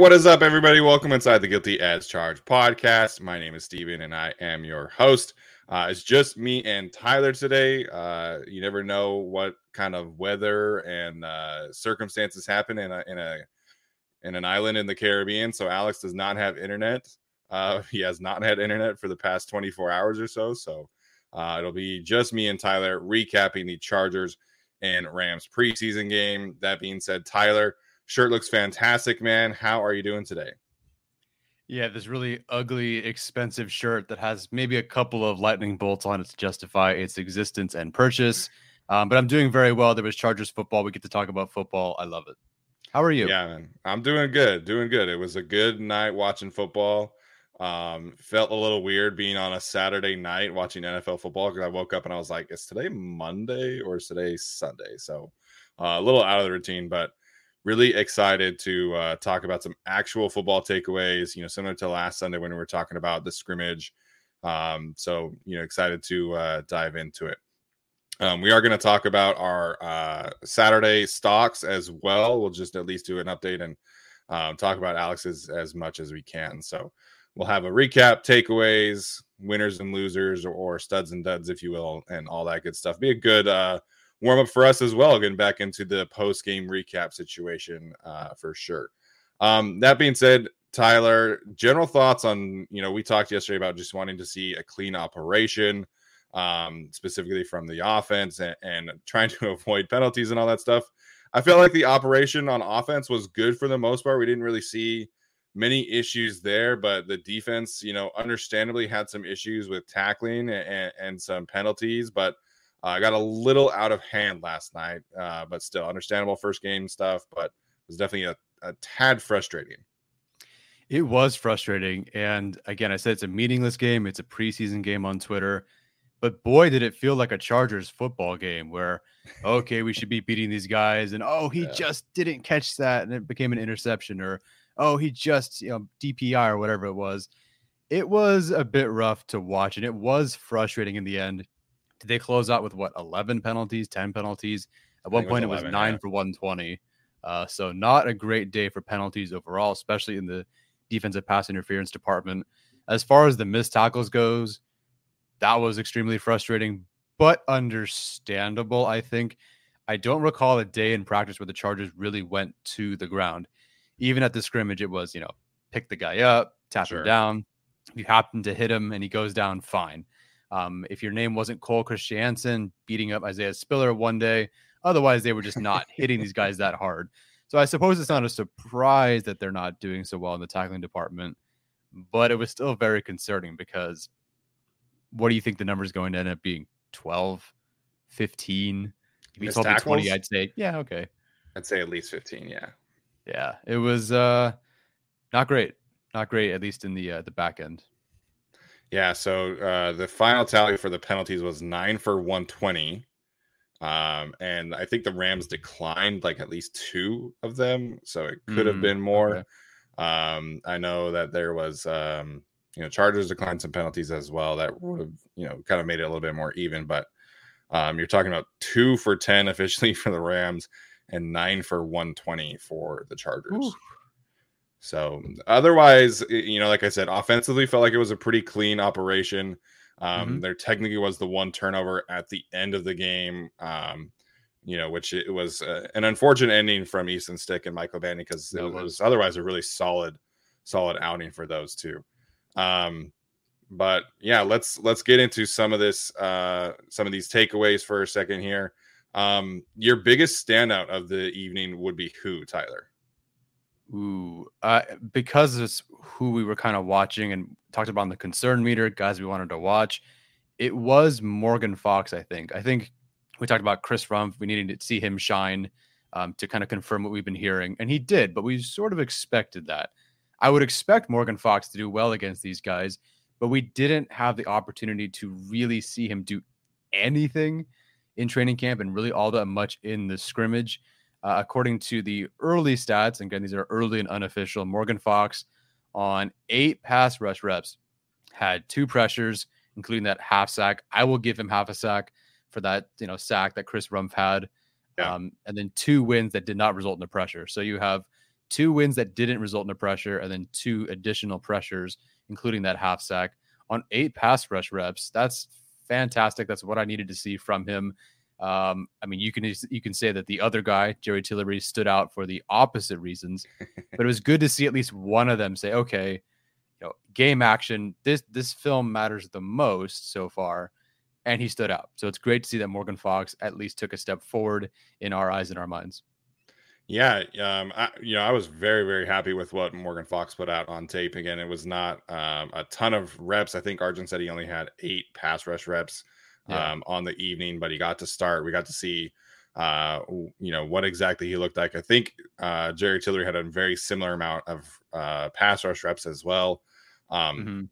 What is up, everybody? Welcome inside the Guilty as Charged podcast. My name is Steven and I am your host. Uh, it's just me and Tyler today. Uh, you never know what kind of weather and uh, circumstances happen in a in a in an island in the Caribbean. So Alex does not have internet. Uh, he has not had internet for the past 24 hours or so. So uh, it'll be just me and Tyler recapping the Chargers and Rams preseason game. That being said, Tyler. Shirt looks fantastic, man. How are you doing today? Yeah, this really ugly, expensive shirt that has maybe a couple of lightning bolts on it to justify its existence and purchase. Um, but I'm doing very well. There was Chargers football. We get to talk about football. I love it. How are you? Yeah, man. I'm doing good. Doing good. It was a good night watching football. Um, felt a little weird being on a Saturday night watching NFL football because I woke up and I was like, is today Monday or is today Sunday? So uh, a little out of the routine, but really excited to uh, talk about some actual football takeaways, you know, similar to last Sunday when we were talking about the scrimmage. Um, so, you know, excited to uh, dive into it. Um, we are going to talk about our uh, Saturday stocks as well. We'll just at least do an update and um, talk about Alex's as much as we can. So we'll have a recap, takeaways, winners and losers, or, or studs and duds, if you will, and all that good stuff. Be a good uh, warm up for us as well, getting back into the post game recap situation uh, for sure. Um, that being said, Tyler, general thoughts on you know we talked yesterday about just wanting to see a clean operation, um, specifically from the offense and, and trying to avoid penalties and all that stuff. I felt like the operation on offense was good for the most part. We didn't really see many issues there, but the defense, you know, understandably had some issues with tackling and, and some penalties, but I uh, got a little out of hand last night, uh, but still understandable first game stuff. But it was definitely a, a tad frustrating. It was frustrating. And again, I said it's a meaningless game. It's a preseason game on Twitter. But boy, did it feel like a Chargers football game where, okay, we should be beating these guys. And oh, he yeah. just didn't catch that. And it became an interception. Or oh, he just, you know, DPI or whatever it was. It was a bit rough to watch. And it was frustrating in the end. Did they close out with what 11 penalties, 10 penalties? At one point, it was, 11, it was nine yeah. for 120. Uh, so not a great day for penalties overall, especially in the defensive pass interference department. As far as the missed tackles goes, that was extremely frustrating, but understandable. I think. I don't recall a day in practice where the Chargers really went to the ground. Even at the scrimmage, it was, you know, pick the guy up, tap sure. him down. If you happen to hit him and he goes down, fine. Um, if your name wasn't Cole Christiansen beating up Isaiah Spiller one day, otherwise they were just not hitting these guys that hard. So I suppose it's not a surprise that they're not doing so well in the tackling department, but it was still very concerning because what do you think the number is going to end up being? 12, 15? If you told me 20, I'd say, yeah, okay. I'd say at least 15, yeah. Yeah, it was uh not great. Not great, at least in the uh, the back end. Yeah, so uh, the final tally for the penalties was nine for 120. Um, and I think the Rams declined like at least two of them, so it could have mm, been more. Okay. Um, I know that there was um, you know, Chargers declined some penalties as well that would have, you know, kind of made it a little bit more even, but um, you're talking about two for 10 officially for the Rams and nine for 120 for the Chargers. Ooh. So otherwise, you know, like I said, offensively felt like it was a pretty clean operation. Um, mm-hmm. There technically was the one turnover at the end of the game, um, you know, which it was uh, an unfortunate ending from Easton Stick and Michael Bandy because it was otherwise a really solid, solid outing for those two. Um, but yeah, let's let's get into some of this, uh, some of these takeaways for a second here. Um, your biggest standout of the evening would be who, Tyler? Ooh, uh, because it's who we were kind of watching and talked about on the concern meter, guys we wanted to watch. It was Morgan Fox, I think. I think we talked about Chris Rumph. We needed to see him shine um, to kind of confirm what we've been hearing, and he did. But we sort of expected that. I would expect Morgan Fox to do well against these guys, but we didn't have the opportunity to really see him do anything in training camp and really all that much in the scrimmage. Uh, according to the early stats, and again, these are early and unofficial, Morgan Fox on eight pass rush reps had two pressures, including that half sack. I will give him half a sack for that, you know, sack that Chris Rumph had. Yeah. Um, and then two wins that did not result in the pressure. So you have two wins that didn't result in a pressure, and then two additional pressures, including that half sack on eight pass rush reps. That's fantastic. That's what I needed to see from him. Um, I mean, you can you can say that the other guy, Jerry Tillery, stood out for the opposite reasons, but it was good to see at least one of them say, "Okay, you know, game action. This this film matters the most so far," and he stood out. So it's great to see that Morgan Fox at least took a step forward in our eyes and our minds. Yeah, um, I, you know, I was very, very happy with what Morgan Fox put out on tape. Again, it was not um, a ton of reps. I think Arjun said he only had eight pass rush reps yeah. um, on the evening, but he got to start. We got to see, uh, you know, what exactly he looked like. I think uh, Jerry Tillery had a very similar amount of uh, pass rush reps as well. Um, mm-hmm.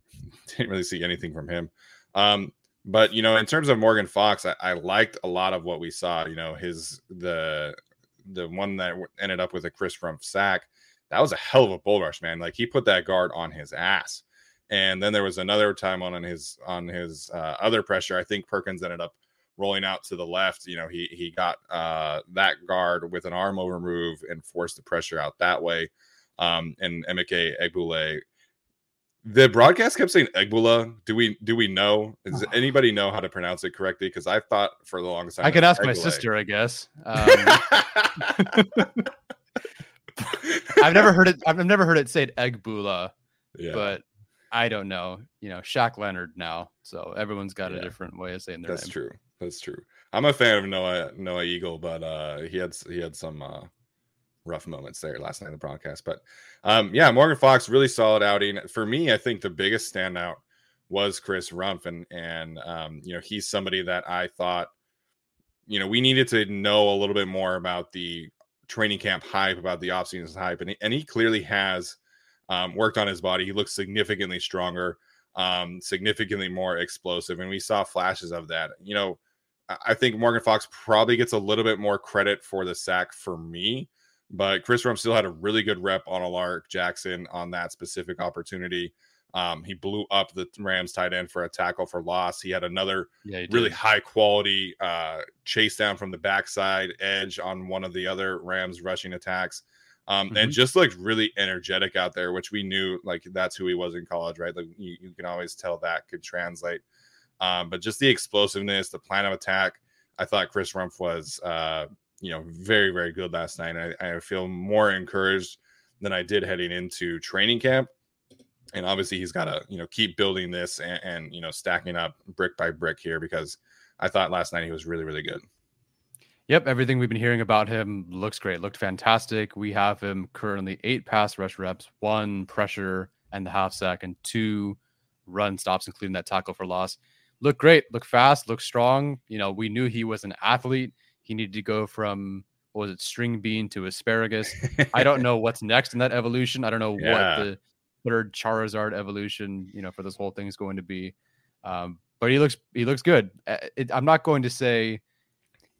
Didn't really see anything from him. Um, but you know, in terms of Morgan Fox, I, I liked a lot of what we saw. You know, his the the one that ended up with a Chris Rumph sack, that was a hell of a bull rush, man. Like he put that guard on his ass. And then there was another time on his on his uh, other pressure. I think Perkins ended up rolling out to the left. You know, he he got uh, that guard with an arm over move and forced the pressure out that way. Um, and Emeka Egbule. The broadcast kept saying Egbula. Do we do we know? Does anybody know how to pronounce it correctly? Because I thought for the longest time I could ask Egbule. my sister, I guess. Um, I've never heard it. I've never heard it said Egbula, yeah. but I don't know. You know, Shaq Leonard now, so everyone's got yeah. a different way of saying their That's name. true. That's true. I'm a fan of Noah Noah Eagle, but uh, he had he had some uh, rough moments there last night in the broadcast. But um, yeah, Morgan Fox really solid outing for me. I think the biggest standout was Chris Rumph, and and um, you know he's somebody that I thought you know we needed to know a little bit more about the training camp hype, about the offseason hype, and he, and he clearly has um, worked on his body. He looks significantly stronger, um, significantly more explosive, and we saw flashes of that. You know, I think Morgan Fox probably gets a little bit more credit for the sack for me, but Chris Rumph still had a really good rep on Alaric Jackson on that specific opportunity. Um, he blew up the Rams tight end for a tackle for loss. He had another yeah, really high quality uh, chase down from the backside edge on one of the other Rams rushing attacks um, mm-hmm. and just looked really energetic out there, which we knew like that's who he was in college, right? Like you, you can always tell that could translate. Um, but just the explosiveness, the plan of attack, I thought Chris Rumph was uh, you know, very, very good last night. I, I feel more encouraged than I did heading into training camp. And obviously, he's got to, you know, keep building this and, and, you know, stacking up brick by brick here because I thought last night he was really, really good. Yep, everything we've been hearing about him looks great. Looked fantastic. We have him currently eight pass rush reps, one pressure and the half sack, and two run stops, including that tackle for loss. Look great, look fast, look strong. You know, we knew he was an athlete. He needed to go from what was it, string bean to asparagus. I don't know what's next in that evolution. I don't know yeah. what the third Charizard evolution, you know, for this whole thing is going to be. Um, but he looks he looks good. It, I'm not going to say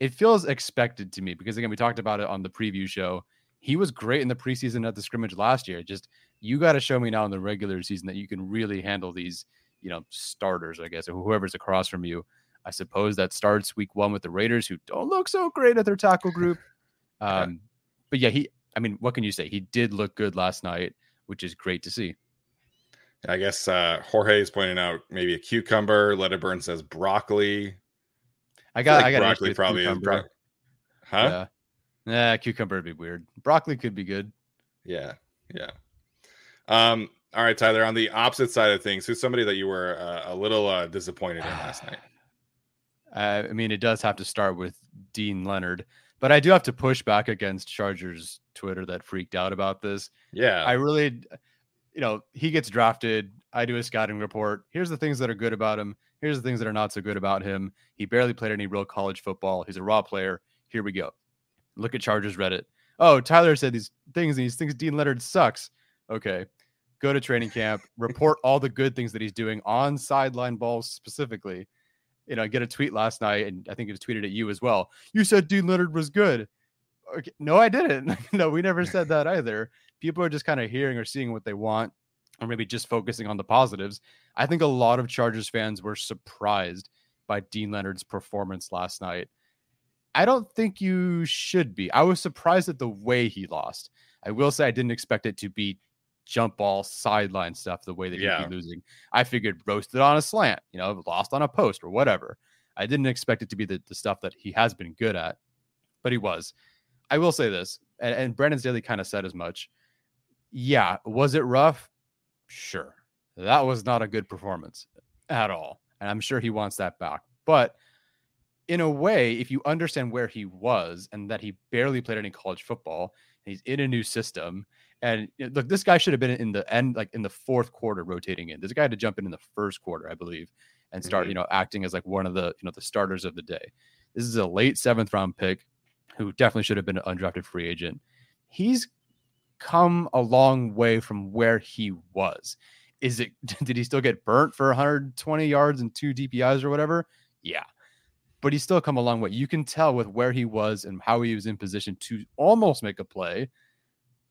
it feels expected to me because again we talked about it on the preview show. He was great in the preseason at the scrimmage last year. Just you got to show me now in the regular season that you can really handle these, you know, starters, I guess, or whoever's across from you. I suppose that starts week one with the Raiders, who don't look so great at their tackle group. Um, but yeah, he. I mean, what can you say? He did look good last night, which is great to see. I guess uh, Jorge is pointing out maybe a cucumber. Letterburn says broccoli. I got. I, like I got broccoli probably. Bro- huh? Yeah. Nah, cucumber would be weird. Broccoli could be good. Yeah. Yeah. Um. All right, Tyler. On the opposite side of things, who's somebody that you were uh, a little uh, disappointed in last night? I mean, it does have to start with Deane Leonard, but I do have to push back against Chargers Twitter that freaked out about this. Yeah, I really, you know, he gets drafted. I do a scouting report. Here's the things that are good about him. Here's the things that are not so good about him. He barely played any real college football. He's a raw player. Here we go. Look at Chargers Reddit. Oh, Tyler said these things, and these things Deane Leonard sucks. Okay. Go to training camp, report all the good things that he's doing on sideline balls specifically. You know, get a tweet last night, and I think it was tweeted at you as well. You said Deane Leonard was good. Okay. No, I didn't. no, we never said that either. People are just kind of hearing or seeing what they want or maybe just focusing on the positives. I think a lot of Chargers fans were surprised by Deane Leonard's performance last night. I don't think you should be. I was surprised at the way he lost. I will say I didn't expect it to be jump ball sideline stuff the way that yeah. he'd be losing. I figured roasted on a slant, you know, lost on a post or whatever. I didn't expect it to be the, the stuff that he has been good at, but he was. I will say this, and, and Brandon Daily kind of said as much. Yeah, was it rough? Sure. That was not a good performance at all. And I'm sure he wants that back. But in a way, if you understand where he was and that he barely played any college football, he's in a new system. And look, this guy should have been in the end, like in the fourth quarter, rotating in. This guy had to jump in in the first quarter, I believe, and start, mm-hmm. you know, acting as like one of the, you know, the starters of the day. This is a late seventh round pick who definitely should have been an undrafted free agent. He's come a long way from where he was. Is it did he still get burnt for 120 yards and two DPIs or whatever? Yeah. But he's still come a long way. You can tell with where he was and how he was in position to almost make a play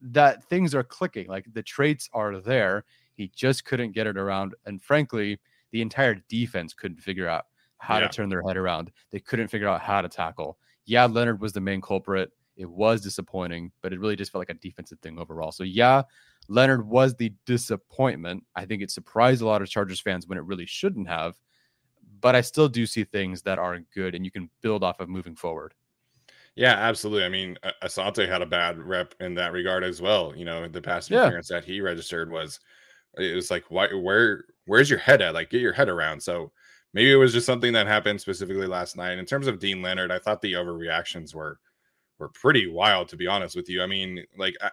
that things are clicking. Like the traits are there. He just couldn't get it around. And frankly, the entire defense couldn't figure out how yeah. to turn their head around. They couldn't figure out how to tackle. Yeah, Leonard was the main culprit. It was disappointing, but it really just felt like a defensive thing overall. So yeah, Leonard was the disappointment. I think it surprised a lot of Chargers fans when it really shouldn't have. But I still do see things that aren't good and you can build off of moving forward. Yeah, absolutely. I mean, Asante had a bad rep in that regard as well. You know, the pass interference yeah. that he registered was it was like why where where's your head at? Like get your head around. So maybe it was just something that happened specifically last night. In terms of Deane Leonard, I thought the overreactions were were pretty wild, to be honest with you. I mean, like I,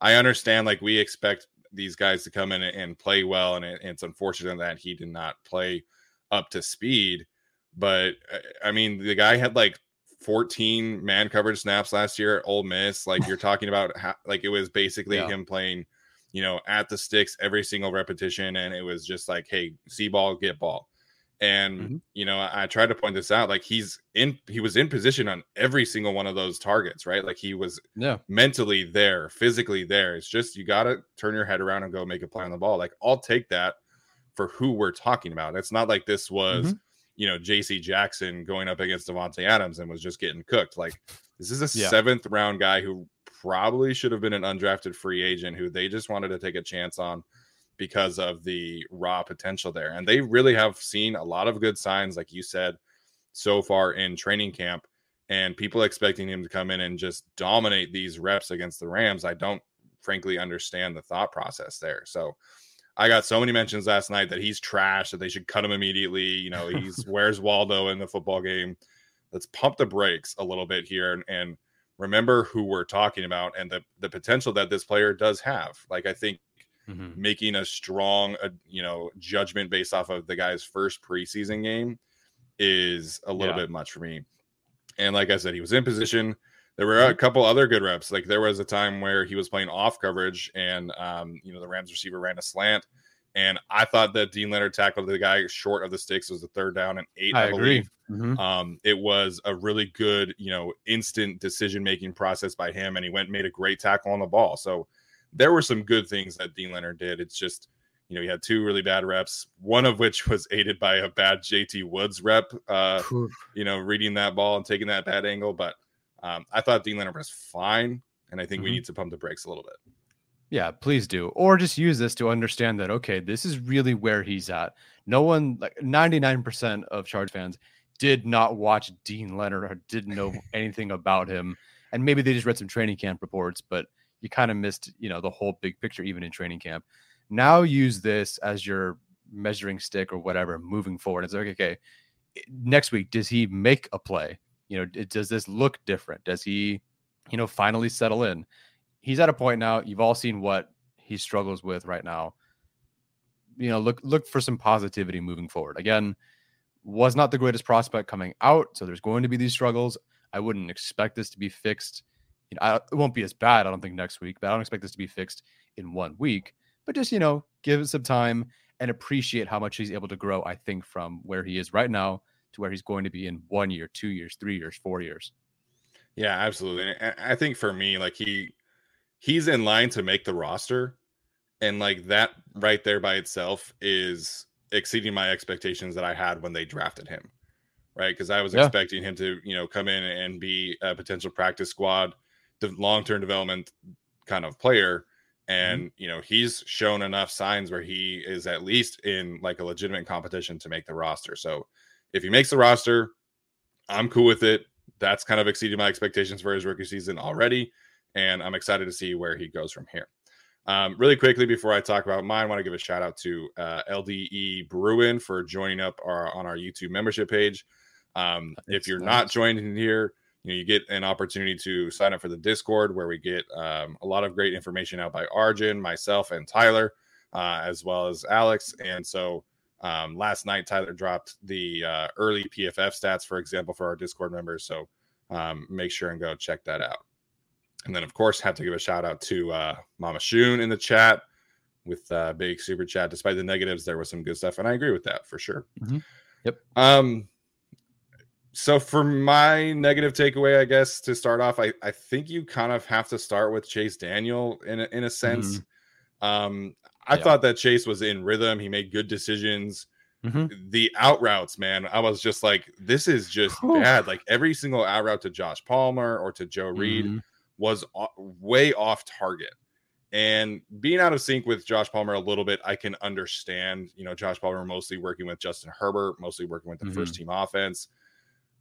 I understand, like we expect these guys to come in and play well, and it, it's unfortunate that he did not play up to speed. But I mean, the guy had like 14 man coverage snaps last year at Ole Miss. Like you're talking about, how, like it was basically yeah. him playing, you know, at the sticks every single repetition, and it was just like, hey, see ball, get ball. And mm-hmm. you know, I, I tried to point this out. Like he's in, he was in position on every single one of those targets, right? Like he was yeah. mentally there, physically there. It's just you got to turn your head around and go make a play on the ball. Like I'll take that for who we're talking about. It's not like this was, mm-hmm. you know, J.C. Jackson going up against Davante Adams and was just getting cooked. Like this is a yeah. seventh round guy who probably should have been an undrafted free agent who they just wanted to take a chance on because of the raw potential there. And they really have seen a lot of good signs, like you said, so far in training camp. and people expecting him to come in and just dominate these reps against the Rams. I don't frankly understand the thought process there. So I got so many mentions last night that he's trash, that they should cut him immediately. You know, he's where's Waldo in the football game. Let's pump the brakes a little bit here and, and remember who we're talking about and the the potential that this player does have. Like I think mm-hmm. making a strong, uh, you know, judgment based off of the guy's first preseason game is a little yeah. bit much for me. And like I said, he was in position. There were a mm-hmm. couple other good reps. Like there was a time where he was playing off coverage, and um, you know the Rams receiver ran a slant, and I thought that Deane Leonard tackled the guy short of the sticks. It was the third down and eight. I, I agree. Mm-hmm. Um, it was a really good, you know, instant decision making process by him, and he went and made a great tackle on the ball. So there were some good things that Deane Leonard did. It's just you know, he had two really bad reps, one of which was aided by a bad JT Woods rep, uh, you know, reading that ball and taking that bad angle. But um, I thought Deane Leonard was fine, and I think mm-hmm. we need to pump the brakes a little bit. Yeah, please do. Or just use this to understand that okay, this is really where he's at. No one like 99% of Charge fans did not watch Deane Leonard or didn't know anything about him. And maybe they just read some training camp reports, but you kind of missed, you know, the whole big picture even in training camp. Now use this as your measuring stick or whatever moving forward. It's like, okay, eh, next week, does he make a play? You know, does this look different? Does he, you know, finally settle in? He's at a point now. You've all seen what he struggles with right now. You know, look look for some positivity moving forward. Again, was not the greatest prospect coming out, so there's going to be these struggles. I wouldn't expect this to be fixed. You know, I, it won't be as bad, I don't think, next week, but I don't expect this to be fixed in one week. But just you know, give it some time and appreciate how much he's able to grow. I think from where he is right now to where he's going to be in one year, two years, three years, four years. Yeah, absolutely. I think for me, like he he's in line to make the roster. And like that right there by itself is exceeding my expectations that I had when they drafted him. Right. Because I was yeah. expecting him to, you know, come in and be a potential practice squad, long term development kind of player. And, mm-hmm. you know, he's shown enough signs where he is at least in like a legitimate competition to make the roster. So if he makes the roster, I'm cool with it. That's kind of exceeded my expectations for his rookie season already. And I'm excited to see where he goes from here. Um, really quickly before I talk about mine, I want to give a shout out to uh, LDE Bruin for joining up our, on our YouTube membership page. Um, if you're nice. not joining here, you know you get an opportunity to sign up for the Discord where we get um, a lot of great information out by Arjun, myself, and Tyler, uh, as well as Alex. And so um, last night, Tyler dropped the uh, early PFF stats, for example, for our Discord members. So um, make sure and go check that out. And then, of course, have to give a shout out to uh, Mama Shun in the chat with uh, big super chat. Despite the negatives, there was some good stuff, and I agree with that for sure. Mm-hmm. Yep. Um. So for my negative takeaway, I guess to start off, I, I think you kind of have to start with Chase Daniel in a, in a sense. Mm-hmm. Um, I yeah. thought that Chase was in rhythm. He made good decisions. Mm-hmm. The out routes, man, I was just like, this is just bad. Like every single out route to Josh Palmer or to Joe Reed mm-hmm. was way off target. And being out of sync with Josh Palmer a little bit, I can understand. You know, Josh Palmer mostly working with Justin Herbert, mostly working with the mm-hmm. first team offense.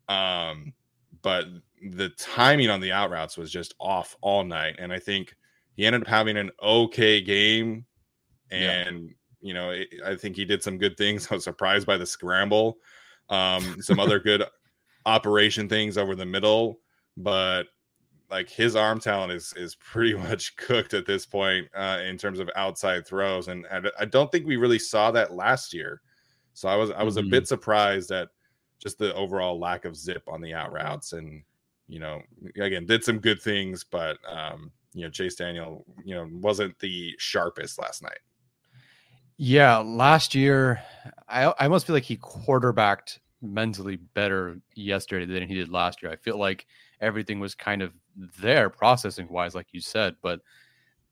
Um, but the timing on the out routes was just off all night. And I think he ended up having an okay game and yeah. you know it, I think he did some good things. I was surprised by the scramble, um, some other good operation things over the middle, but like his arm talent is is pretty much cooked at this point uh, in terms of outside throws, and, I don't think we really saw that last year. So I was I was mm-hmm. a bit surprised at just the overall lack of zip on the out routes, and you know again did some good things, but um, you know Chase Daniel you know wasn't the sharpest last night. Yeah, last year, I I almost feel like he quarterbacked mentally better yesterday than he did last year. I feel like everything was kind of there processing wise, like you said. But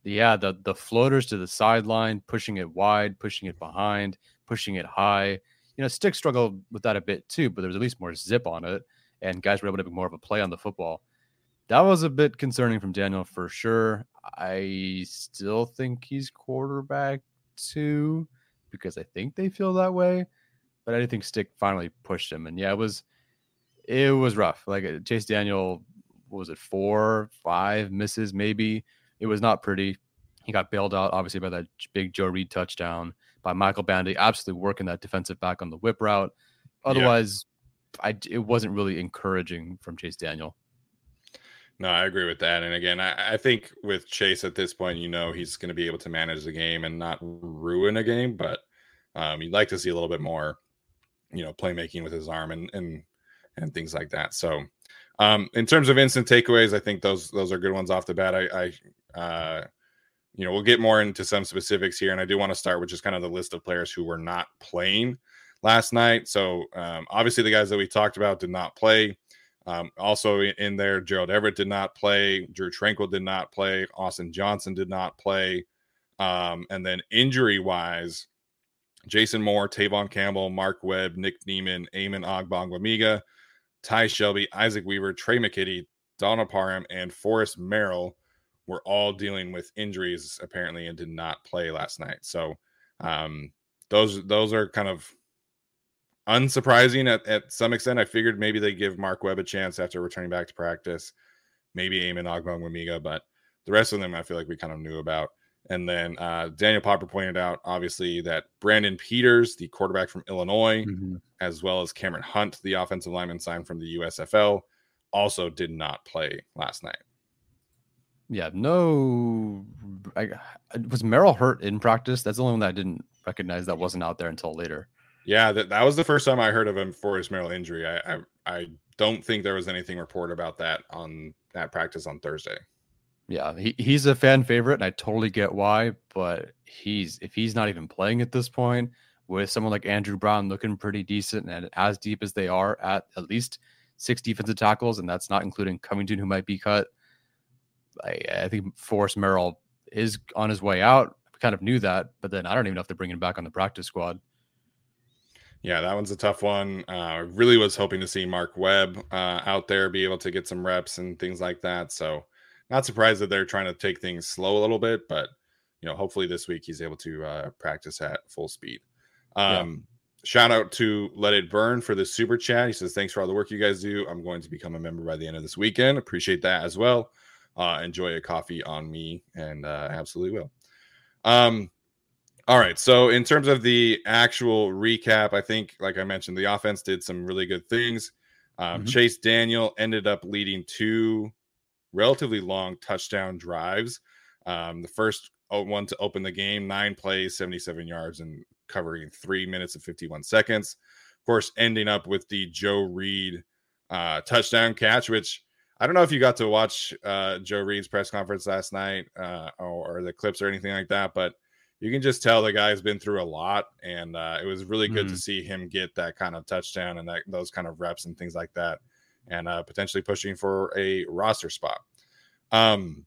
yeah, the the floaters to the sideline, pushing it wide, pushing it behind, pushing it high. You know, Stick struggled with that a bit too, but there was at least more zip on it, and guys were able to make more of a play on the football. That was a bit concerning from Daniel for sure. I still think he's quarterback two because I think they feel that way. But I think Stick finally pushed him, and yeah, it was It was rough. Like uh, Chase Daniel, what was it four, five misses maybe? It was not pretty. He got bailed out obviously by that big Joe Reed touchdown by Michael Bandy, absolutely working that defensive back on the whip route. Otherwise, yeah. I it wasn't really encouraging from Chase Daniel. No, I agree with that. And again, I, I think with Chase at this point, you know, he's going to be able to manage the game and not ruin a game, but um, you'd like to see a little bit more, you know, playmaking with his arm and and and things like that. So, um, in terms of instant takeaways, I think those those are good ones off the bat. I, I uh, you know, we'll get more into some specifics here, and I do want to start with just kind of the list of players who were not playing last night. So, um, obviously, the guys that we talked about did not play. Um, also in there, Gerald Everett did not play. Drue Tranquill did not play. Austin Johnson did not play. Um, and then injury wise, Jason Moore, Tevaughn Campbell, Mark Webb, Nick Niemann, Amen Ogbongbemiga, Ty Shelby, Isaac Weaver, Trey McKitty, Donald Parham, and Forrest Merrill were all dealing with injuries apparently and did not play last night. So um, those those are kind of unsurprising at, at some extent. I figured maybe they give Mark Webb a chance after returning back to practice, maybe Amen Ogbongbemiga, but the rest of them I feel like we kind of knew about. And then uh, Daniel Popper pointed out, obviously, that Brandon Peters, the quarterback from Illinois, mm-hmm. as well as Cameron Hunt, the offensive lineman signed from the USFL, also did not play last night. Yeah, no. I, was Merrill hurt in practice? That's the only one that I didn't recognize that wasn't out there until later. Yeah, that, that was the first time I heard of him for his Merrill injury. I, I I don't think there was anything reported about that on that practice on Thursday. Yeah, he, he's a fan favorite, and I totally get why. But he's if he's not even playing at this point, with someone like Andrew Brown looking pretty decent and as deep as they are at at least six defensive tackles, and that's not including Covington, who might be cut. I, I think Forrest Merrill is on his way out. I kind of knew that, but then I don't even know if they're bringing him back on the practice squad. Yeah, that one's a tough one. Uh, really was hoping to see Mark Webb uh, out there be able to get some reps and things like that. So, not surprised that they're trying to take things slow a little bit, but you know, hopefully this week he's able to uh, practice at full speed. Um, yeah. Shout out to Let It Burn for the super chat. He says, Thanks for all the work you guys do. I'm going to become a member by the end of this weekend. Appreciate that as well. Uh, enjoy a coffee on me, and uh, absolutely will. Um, all right. So, in terms of the actual recap, I think, like I mentioned, the offense did some really good things. Um, mm-hmm. Chase Daniel ended up leading two relatively long touchdown drives. Um, the first one to open the game, nine plays, 77 yards, and covering three minutes and 51 seconds. Of course, ending up with the Joe Reed uh, touchdown catch, which I don't know if you got to watch uh, Joe Reed's press conference last night uh, or, or, the clips or anything like that, but you can just tell the guy's been through a lot, and uh, it was really good mm-hmm. to see him get that kind of touchdown and that those kind of reps and things like that, and uh, potentially pushing for a roster spot. Um,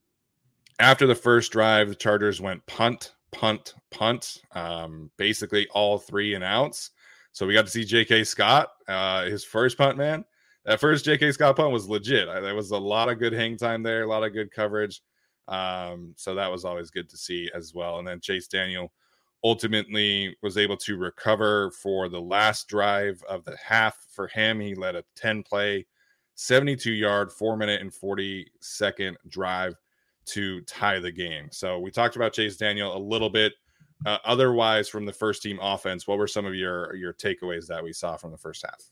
after the first drive, the Chargers went punt, punt, punt, um, basically all three and outs. So we got to see J.K. Scott, uh, his first punt man. That first J.K. Scott punt was legit. There was a lot of good hang time there, a lot of good coverage. Um, so that was always good to see as well. And then Chase Daniel ultimately was able to recover for the last drive of the half for him. He led a 10 play, 72 yard, four minute and 40 second drive to tie the game. So we talked about Chase Daniel a little bit. Uh, otherwise, from the first team offense, what were some of your your takeaways that we saw from the first half?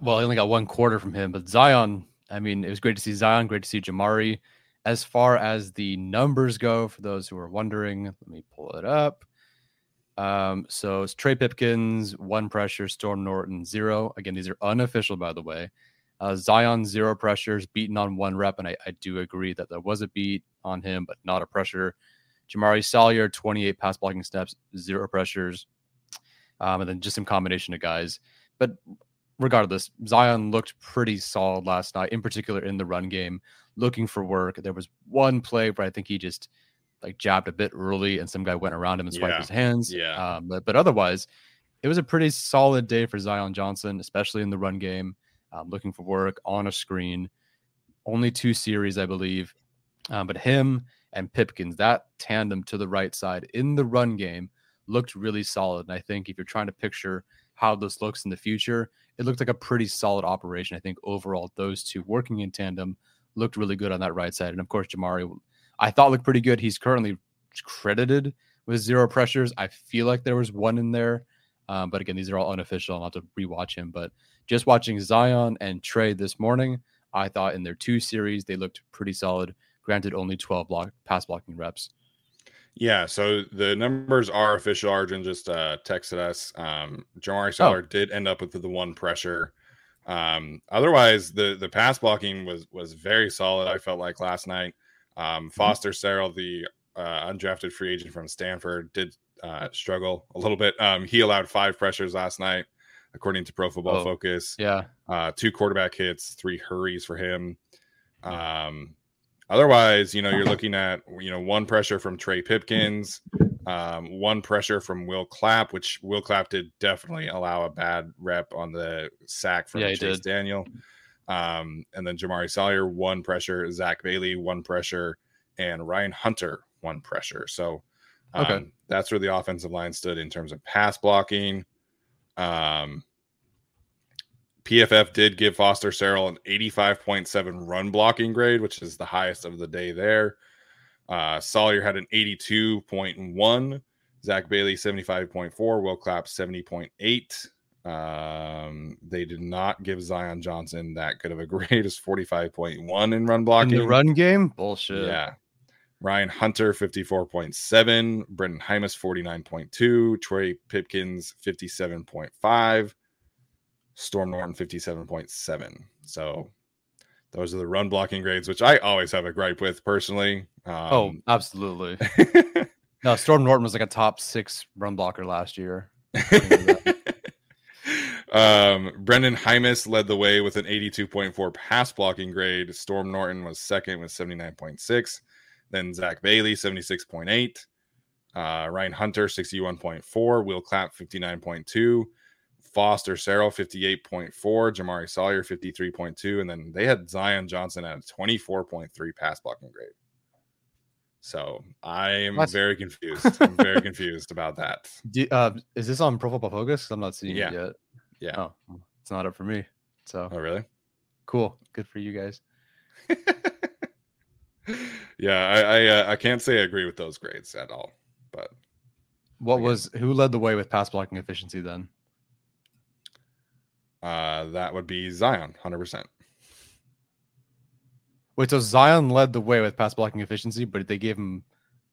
Well, I only got one quarter from him, but Zion. I mean, it was great to see Zion. Great to see Jamari. As far as the numbers go, for those who are wondering, let me pull it up. Um, so it's Trey Pipkins, one pressure, Storm Norton, zero. Again, these are unofficial, by the way. Uh, Zion, zero pressures, beaten on one rep. And I, I, do agree that there was a beat on him, but not a pressure. Jamari Salyer, 28 pass blocking steps, zero pressures. Um, and then just some combination of guys. But regardless, Zion looked pretty solid last night, in particular in the run game, looking for work. There was one play where I think he just like jabbed a bit early and some guy went around him and swiped yeah. his hands. Yeah. Um, but, but otherwise, it was a pretty solid day for Zion Johnson, especially in the run game, um, looking for work on a screen. Only two series, I believe. Um, but him and Pipkins, that tandem to the right side in the run game looked really solid. And I think if you're trying to picture how this looks in the future, it looked like a pretty solid operation. I think overall, those two working in tandem looked really good on that right side. And of course, Jamari, I thought looked pretty good. He's currently credited with zero pressures. I feel like there was one in there. Um, but again, these are all unofficial. I'll have to rewatch him. But just watching Zion and Trey this morning, I thought in their two series, they looked pretty solid. Granted, only 12 block pass blocking reps. Yeah, so the numbers are official. Arjun just uh, texted us. Um, Jamari Salyer oh. did end up with the one pressure. Um, otherwise, the the pass blocking was was very solid. I felt like last night. Um, mm-hmm. Foster Sarell, the uh, undrafted free agent from Stanford, did uh, struggle a little bit. Um, he allowed five pressures last night, according to Pro Football oh, Focus. Yeah, uh, two quarterback hits, three hurries for him. Um, otherwise, you know, you're looking at you know one pressure from Trey Pipkins, um, one pressure from Will Clapp, which Will Clapp did definitely allow a bad rep on the sack from yeah, Chase did. Daniel. Um, and then Jamari Salyer, one pressure, Zach Bailey, one pressure, and Ryan Hunter, one pressure. So um, okay. that's where the offensive line stood in terms of pass blocking. Um, PFF did give Foster Sarell an 85.7 run blocking grade, which is the highest of the day there. Uh, Salyer had an 82.1, Zach Bailey 75.4, Will Clapp 70.8. Um, they did not give Zion Johnson that good of a grade as 45.1 in run blocking. In the run game? Bullshit. Yeah. Ryan Hunter 54.7, Brenden Jaimes 49.2, Troy Pipkins 57.5, Storm Norton 57.7. So those are the run blocking grades, which I always have a gripe with personally. Oh, um, oh, absolutely. no, Storm Norton was like a top six run blocker last year. um, Brenden Jaimes led the way with an 82.4 pass blocking grade. Storm Norton was second with 79.6. Then Zach Bailey, 76.8. Uh, Ryan Hunter, 61.4. Will Clapp, 59.2. Foster Sarell, 58.4. Jamari Salyer 53.2. And then they had Zion Johnson at a 24.3 pass blocking grade. So I am That's... very confused. I'm very confused about that. Do, uh, is this on Pro Football Focus? I'm not seeing yeah. it yet. Yeah. Oh, it's not up for me. So. Oh, really? Cool. Good for you guys. yeah, I I, uh, I can't say I agree with those grades at all. But what was who led the way with pass blocking efficiency then? Uh, that would be Zion, hundred percent. Wait, so Zion led the way with pass blocking efficiency, but they gave him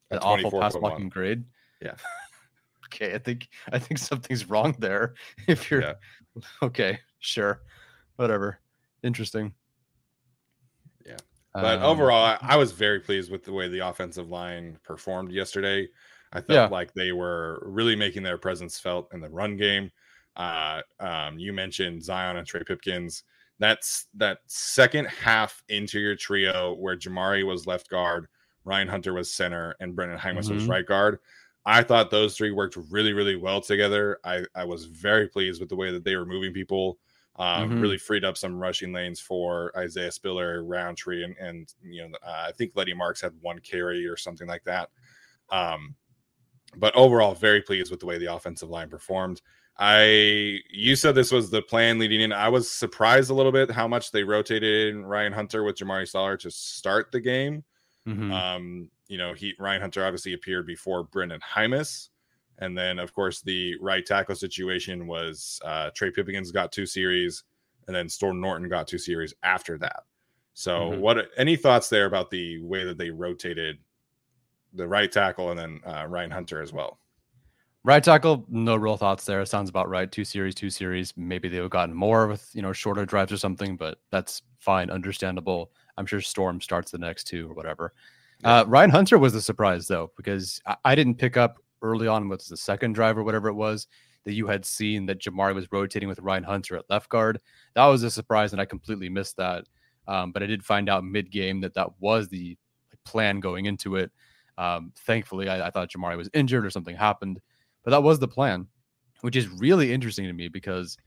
an awful pass blocking grade. Yeah. okay, I think I think something's wrong there. If you're yeah. okay, sure, whatever. Interesting. Yeah, but um, overall, I, I, was very pleased with the way the offensive line performed yesterday. I felt yeah. like they were really making their presence felt in the run game. Uh, um, you mentioned Zion and Trey Pipkins. That's that second half interior trio where Jamari was left guard, Ryan Hunter was center, and Brenden Jaimes mm-hmm. was right guard. I thought those three worked really, really well together. I, I was very pleased with the way that they were moving people. Um, mm-hmm. Really freed up some rushing lanes for Isaiah Spiller, Rountree, and and you know uh, I think Letty Marks had one carry or something like that. Um, but overall, very pleased with the way the offensive line performed. I you said this was the plan leading in. I was surprised a little bit how much they rotated in Ryan Hunter with Jamari Salyer to start the game. Mm-hmm. Um, you know, he Ryan Hunter obviously appeared before Brenden Jaimes. And then, of course, the right tackle situation was uh, Trey Pipkins got two series, and then Storm Norton got two series after that. So, mm-hmm. what any thoughts there about the way that they rotated the right tackle and then uh, Ryan Hunter as well? Right tackle, no real thoughts there. Sounds about right. Two series, two series. Maybe they would have gotten more with you know shorter drives or something, but that's fine, understandable. I'm sure Storm starts the next two or whatever. Yeah. Uh, Ryan Hunter was the surprise though because I, I didn't pick up early on was the second drive or whatever it was that you had seen that Jamari was rotating with Ryan Hunter at left guard. That was a surprise, and I completely missed that. Um, but I did find out mid game that that was the plan going into it. Um, thankfully, I, I, thought Jamari was injured or something happened, but that was the plan, which is really interesting to me because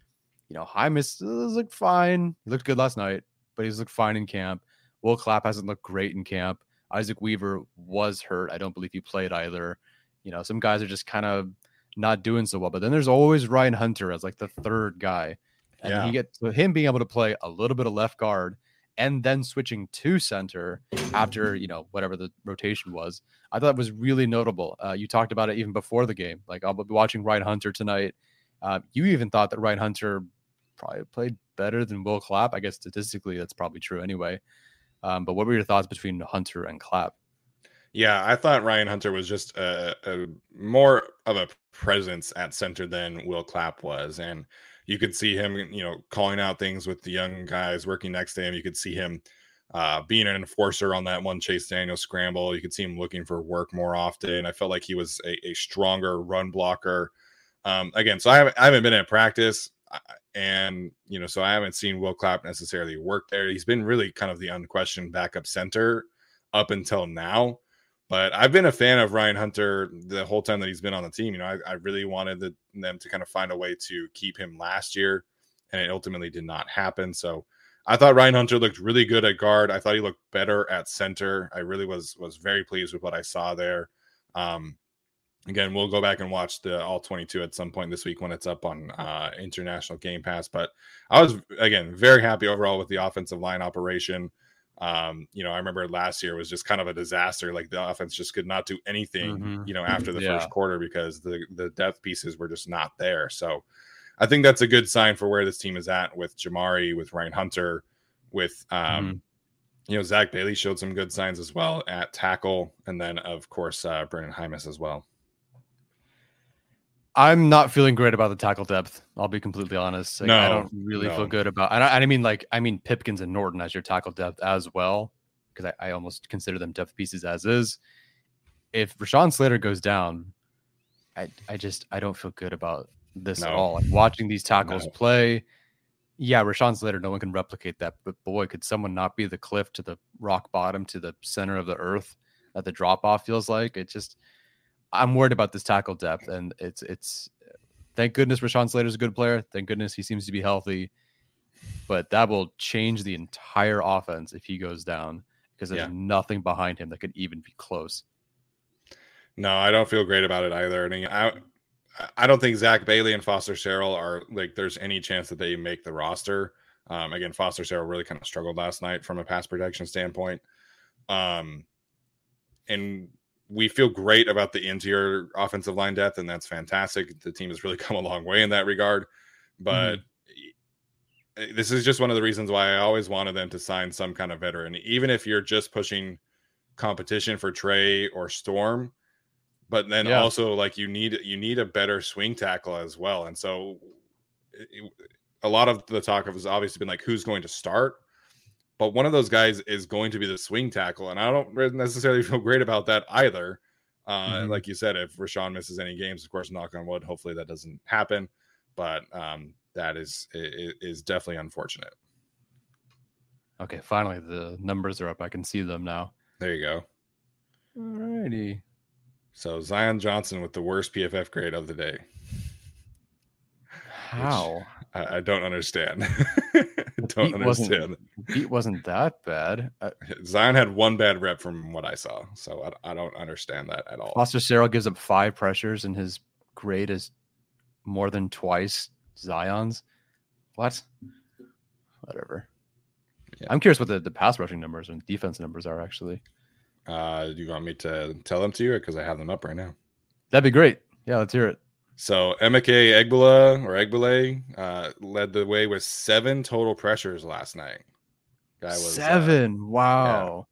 you know Jaimes uh, looked fine. He looked good last night, but he's looked fine in camp. Will Clapp hasn't looked great in camp. Isaac Weaver was hurt. I don't believe he played either. You know, some guys are just kind of not doing so well. But then there's always Ryan Hunter as like the third guy. And Yeah. he gets so him being able to play a little bit of left guard and then switching to center after you know whatever the rotation was. I thought it was really notable. Uh, you talked about it even before the game. Like I'll be watching Ryan Hunter tonight. Uh, you even thought that Ryan Hunter probably played better than Will Clapp. I guess statistically that's probably true anyway. Um, but what were your thoughts between Hunter and Clapp? Yeah, I thought Ryan Hunter was just a, a more of a presence at center than Will Clapp was, and you could see him, you know, calling out things with the young guys working next to him. You could see him uh, being an enforcer on that one Chase Daniel scramble. You could see him looking for work more often. I felt like he was a, a stronger run blocker. Um, again, so I haven't, I haven't been in practice, and you know, so I haven't seen Will Clapp necessarily work there. He's been really kind of the unquestioned backup center up until now. But I've been a fan of Ryan Hunter the whole time that he's been on the team. You know, I, I really wanted the, them to kind of find a way to keep him last year, and it ultimately did not happen. So I thought Ryan Hunter looked really good at guard. I thought he looked better at center. I really was was very pleased with what I saw there. Um, again, we'll go back and watch the all 22 at some point this week when it's up on uh, international game pass. But I was again very happy overall with the offensive line operation. Um, you know, I remember last year was just kind of a disaster. Like the offense just could not do anything, Mhm. you know, after the Yeah. first quarter because the the depth pieces were just not there. So I think that's a good sign for where this team is at with Jamari, with Ryan Hunter, with um, you know, Zach Bailey showed some good signs as well at tackle, and then of course uh Brenden Jaimes as well. I'm not feeling great about the tackle depth. I'll be completely honest. Like, I don't really no. feel good about. And I, I mean, like, I mean Pipkins and Norton as your tackle depth as well, because I, I almost consider them depth pieces as is. If Rashawn Slater goes down, I I just I don't feel good about this at all. Like watching these tackles No. play. Yeah, Rashawn Slater, no one can replicate that. But boy, could someone not be the cliff to the rock bottom to the center of the earth that the drop off feels like? It just I'm worried about this tackle depth, and it's it's. Thank goodness Rashawn Slater's a good player. Thank goodness he seems to be healthy, but that will change the entire offense if he goes down because there's Yeah. nothing behind him that could even be close. No, I don't feel great about it either. And I, I don't think Zach Bailey and Foster Sarell are like there's any chance that they make the roster. Um, again, Foster Sarell really kind of struggled last night from a pass protection standpoint. Um, and we feel great about the interior offensive line depth, and that's fantastic. The team has really come a long way in that regard. But mm-hmm. eh, this is just one of the reasons why I always wanted them to sign some kind of veteran, even if you're just pushing competition for Trey or Storm. But then Yeah. also like you need you need a better swing tackle as well, and so it- it- a lot of the talk has obviously been like who's going to start, but one of those guys is going to be the swing tackle, and I don't necessarily feel great about that either. Uh, Mhm. Like you said, if Rashawn misses any games, of course, knock on wood, hopefully that doesn't happen. But um, that is is definitely unfortunate. Okay, finally the numbers are up. I can see them now. There you go. Alrighty. So Zion Johnson with the worst PFF grade of the day. How? I, I don't understand. Don't Beat wasn't- Beat wasn't that bad. Uh, Zion had one bad rep from what I saw, so I, I don't understand that at all. Foster Sarell gives up five pressures, and his grade is more than twice Zion's. What? Whatever. Yeah. I'm curious what the, the pass rushing numbers and defense numbers are actually. Uh, do you want me to tell them to you because I have them up right now? That'd be great. Yeah, let's hear it. So Emeke Egbula or Egbule uh, led the way with seven total pressures last night. Guy was uh, Seven. wow.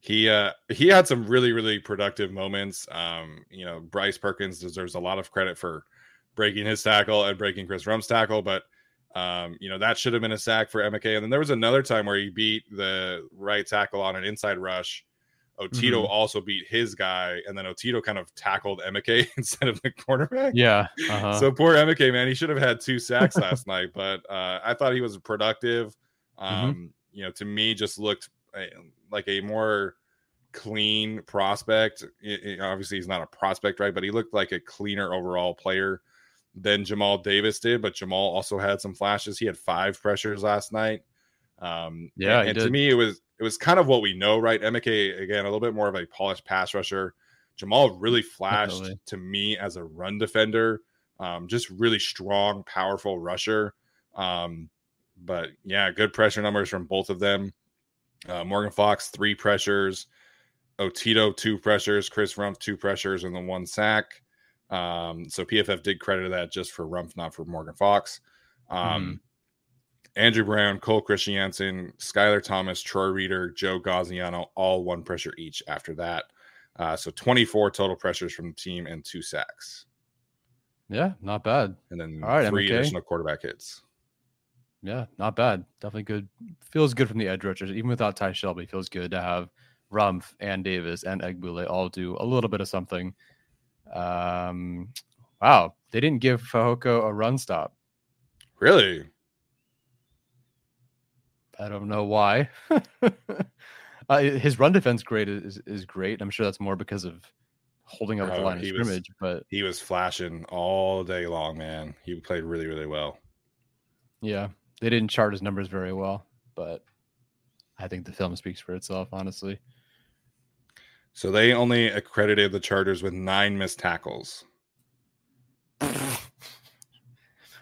he uh he had some really really productive moments um you know bryce perkins deserves a lot of credit for breaking his tackle and breaking chris Rumph's tackle but um you know that should have been a sack for Emeke and then there was another time where he beat the right tackle on an inside rush otito Mhm. also beat his guy and then otito kind of tackled Emeke instead of the cornerback Yeah. Uh-huh. so poor Emeke, man, he should have had two sacks last night, but uh, I thought he was productive. Mm-hmm. Um, You know, to me, just looked uh, like a more clean prospect. I- I- obviously, he's not a prospect, right? But he looked like a cleaner overall player than Jamal Davis did. But Jamal also had some flashes. He had five pressures last night. Um, Yeah, and, and to me, it was it was kind of what we know, right? Emeke again, a little bit more of a polished pass rusher Jamal really flashed Definitely. to me as a run defender, um, just really strong, powerful rusher. Um, but yeah, good pressure numbers from both of them. Uh, Morgan Fox, three pressures. Otito, two pressures. Chris Rumph, two pressures, and then one sack. Um, so PFF did credit that just for Rumph, not for Morgan Fox. Um, Andrew Brown, Cole Christiansen, Skylar Thomas, Troy Reeder, Joe Gaziano, all one pressure each after that. Uh, so 24 total pressures from the team and two sacks. Yeah, not bad. And then All right, three MK. additional quarterback hits. Yeah, not bad. Definitely good. Feels good from the edge rushers. Even without Ty Shelby, feels good to have Rumph and Davis and Egbule all do a little bit of something. Um, wow, they didn't give Fehoko a run stop. Really? I don't know why. uh, his run defense grade is is great. I'm sure that's more because of holding up the Oh, line of he was- scrimmage. But He was flashing all day long, man. He played really, really well. yeah, they didn't chart his numbers very well. But I think the film speaks for itself, honestly. So they only accredited the Chargers with nine missed tackles.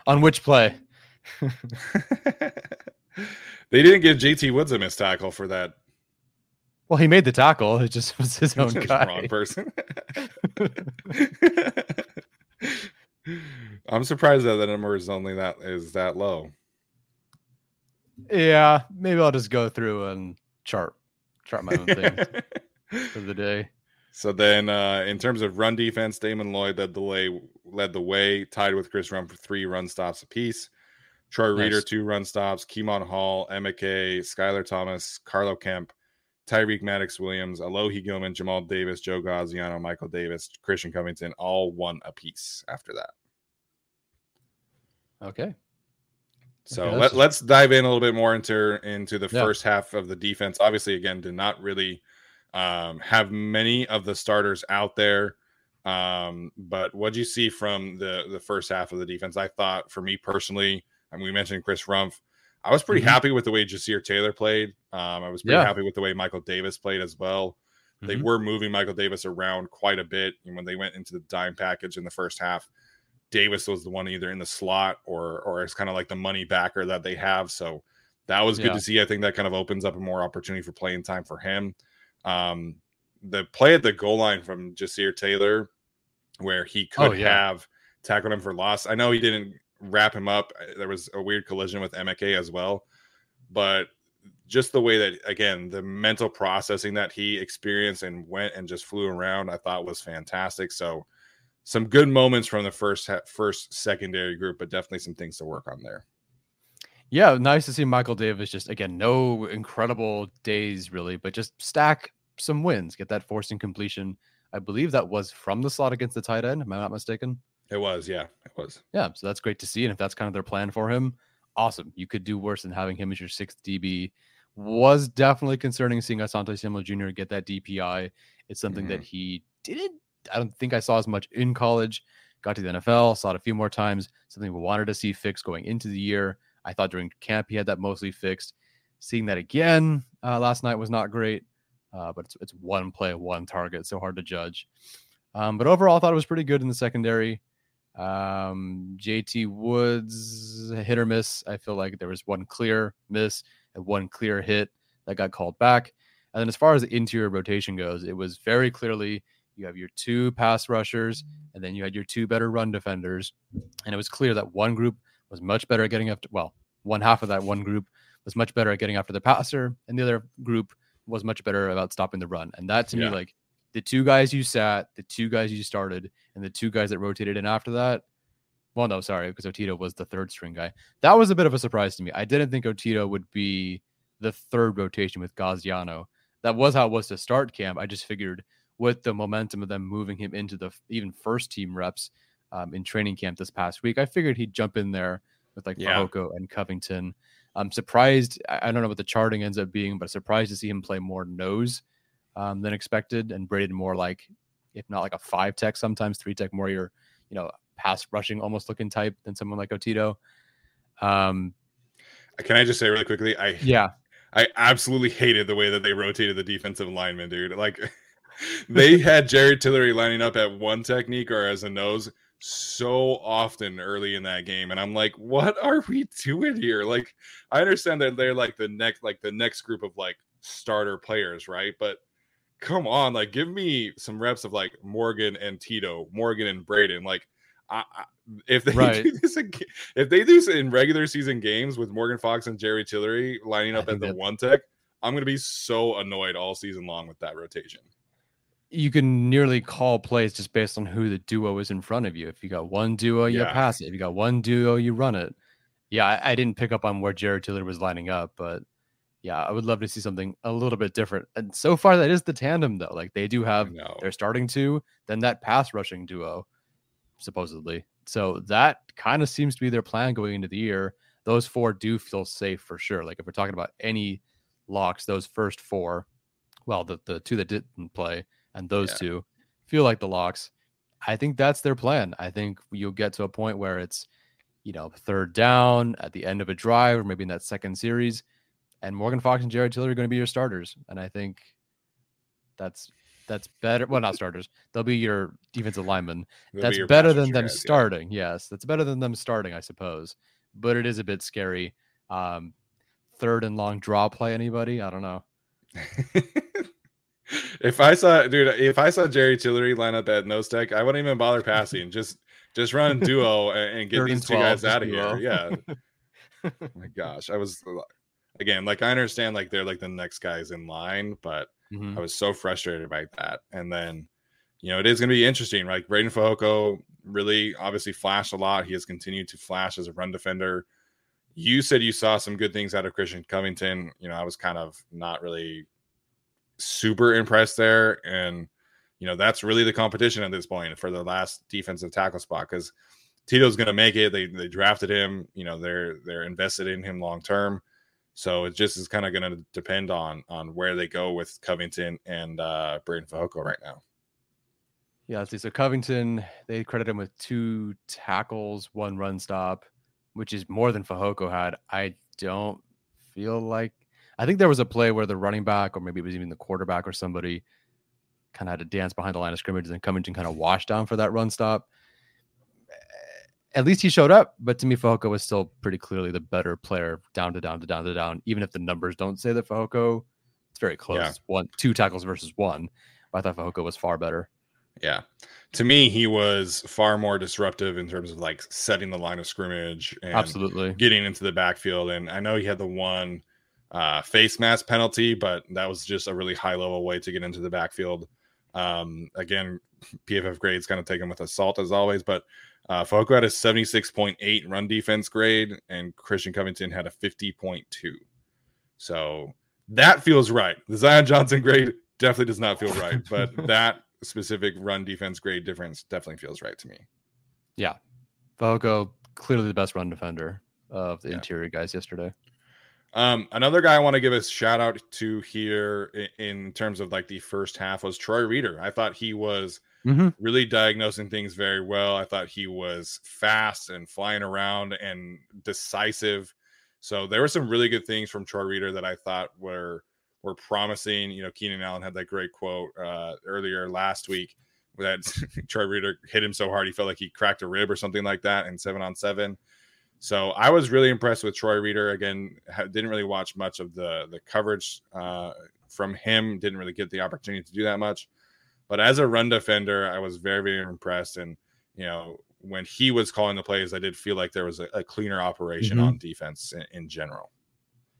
On which play? they didn't give JT Woods a missed tackle for that. Well, he made the tackle. It just was his own Wrong guy. person. I'm surprised that the number is only that is that low. yeah, maybe I'll just go through and chart chart my own thing for the day. So then, uh, in terms of run defense, Damon Lloyd led the way, led the way, tied with Chris Rumph for three run stops apiece. Troy Reeder Nice. two run stops. Kemon Hall, Emeke, Skylar Thomas, Carlo Kemp, Tyreek Maddox Williams, Alohi Gilman, Jamal Davis, Joe Gaziano, Michael Davis, Christian Covington, all one apiece after that. Okay. So Okay, let, let's dive in a little bit more into into the Yeah. first half of the defense. Obviously, again, did not really um, have many of the starters out there. Um, but what do you see from the the first half of the defense? I thought, for me personally, Mean, we mentioned Chris Rumph. I was pretty Mhm. happy with the way Ja'Sir Taylor played. Um, I was pretty Yeah. happy with the way Michael Davis played as well. They Mhm. were moving Michael Davis around quite a bit. And when they went into the dime package in the first half, Davis was the one either in the slot or or it's kind of like the money backer that they have. So that was good Yeah. to see. I think that kind of opens up a more opportunity for playing time for him. Um, the play at the goal line from Ja'Sir Taylor, where he could Oh, yeah. have tackled him for loss. I know he didn't wrap him up. Uh, there was a weird collision with Emeke as well, but just the way that again the mental processing that he experienced and went and just flew around, I thought was fantastic. So some good moments from the first first secondary group, but definitely some things to work on there. Yeah, nice to see Michael Davis just again, no incredible days really, but just stack some wins, get that forcing completion. I believe that was from the slot against the tight end. Am I not mistaken? It was, yeah, it was. Yeah, so that's great to see. And if that's kind of their plan for him, awesome. You could do worse than having him as your sixth DB. Was definitely concerning seeing Asante Samuel Jr. get that DPI. It's something that he didn't. I don't think I saw as much in college. Got to the NFL, saw it a few more times. Something we wanted to see fixed going into the year. I thought during camp he had that mostly fixed. Seeing that again uh, last night was not great, uh, but it's, it's one play, one target, so hard to judge. Um, but overall, I thought it was pretty good in the secondary. Um, JT Woods hit or miss. I feel like there was one clear miss and one clear hit that got called back. And then as far as the interior rotation goes, it was very clearly you have your two pass rushers and then you had your two better run defenders. And it was clear that one group was much better at getting after, well, one half of that one group was much better at getting after the passer, and the other group was much better about stopping the run. And that to Yeah. me, like the two guys you sat, the two guys you started, and the two guys that rotated in after that. Well, no, sorry, because Otito was the third string guy. That was a bit of a surprise to me. I didn't think Otito would be the third rotation with Gaziano. That was how it was to start camp. I just figured with the momentum of them moving him into the even first team reps um, in training camp this past week, I figured he'd jump in there with like Yeah. And Covington. I'm surprised. I I don't know what the charting ends up being, but surprised to see him play more nose um, than expected, and Breiden more like, if not like a five tech, sometimes three tech, more your, you know, pass rushing almost looking type than someone like Otito. Um, Can I just say really quickly? I yeah, I absolutely hated the way that they rotated the defensive lineman, dude. Like they had Jerry Tillery lining up at one technique or as a nose so often early in that game and i'm like what are we doing here like i understand that they're like the next like the next group of like starter players right but come on like give me some reps of like morgan and tito morgan and breiden like I, I, if they Right. do this again, if they do this in regular season games with morgan fox and jerry tillery lining up at the one tech i'm gonna be so annoyed all season long with that rotation you can nearly call plays just based on who the duo is in front of you. If you got one duo, you Yeah. pass it. If you got one duo, you run it. Yeah, I, I didn't pick up on where Jerry Tiller was lining up, but yeah, I would love to see something a little bit different. And so far, that is the tandem though. Like they do have they're starting to, then that pass rushing duo, supposedly. So that kind of seems to be their plan going into the year. Those four do feel safe for sure. Like if we're talking about any locks, those first four, well, the, the two that didn't play and those Yeah. two feel like the locks. I think that's their plan. I think you'll get to a point where it's, you know, third down at the end of a drive or maybe in that second series. And Morgan Fox and Jared Tiller are going to be your starters. And I think that's that's better. Well, not starters. They'll be your defensive linemen. They'll That's your better than them guys, yeah. starting. Yes, that's better than them starting, I suppose. But it is a bit scary. Um, third and long draw play. Anybody? I don't know. if I saw, dude, if I saw Jerry Tillery line up at nose tech, I wouldn't even bother passing. Just, just run duo and, and get Third and these two guys out of duo. here. Yeah. oh my gosh, I was again like I understand like they're like the next guys in line, but Mhm. I was so frustrated by that. And then, you know, it is going to be interesting. Like Breiden Fehoko really obviously flashed a lot. He has continued to flash as a run defender. You said you saw some good things out of Christian Covington. You know, I was kind of not really super impressed there. And, you know, that's really the competition at this point for the last defensive tackle spot because Tito's going to make it. They, they drafted him. You know, they're they're invested in him long term. So it just is kind of going to depend on on where they go with Covington and uh Breiden Fehoko right now. Yeah, let's see. So Covington, they credit him with two tackles, one run stop, which is more than Fehoko had. I don't feel like I think there was a play where the running back, or maybe it was even the quarterback or somebody, kind of had to dance behind the line of scrimmage, and then Covington kind of washed down for that run stop. At least he showed up, but to me, Fehoko was still pretty clearly the better player, down to down to down to down. Even if the numbers don't say that Fehoko, it's very close. Yeah. One, two tackles versus one. But I thought Fehoko was far better. Yeah. To me, he was far more disruptive in terms of like setting the line of scrimmage and Absolutely. getting into the backfield. And I know he had the one uh, face mask penalty, but that was just a really high level way to get into the backfield. Um, again, PFF grades kind of taken with a salt as always, but uh, Fehoko had a 76.8 run defense grade, and Christian Covington had a 50.2. So that feels right. The Zion Johnson grade definitely does not feel right, but that specific run defense grade difference definitely feels right to me. Yeah. Falco, clearly the best run defender of the Yeah. interior guys yesterday. Um, another guy I want to give a shout out to here in, in terms of like the first half was Troy Reeder. I thought he was Mm-hmm. really diagnosing things very well. I thought he was fast and flying around and decisive. So there were some really good things from Troy Reeder that I thought were were promising. You know, Keenan Allen had that great quote uh, earlier last week that Troy Reeder hit him so hard he felt like he cracked a rib or something like that in seven on seven. So I was really impressed with Troy Reeder. Again, didn't really watch much of the the coverage uh, from him. Didn't really get the opportunity to do that much. But as a run defender, I was very very impressed. And you know, when he was calling the plays, I did feel like there was a, a cleaner operation Mhm. on defense in, in general.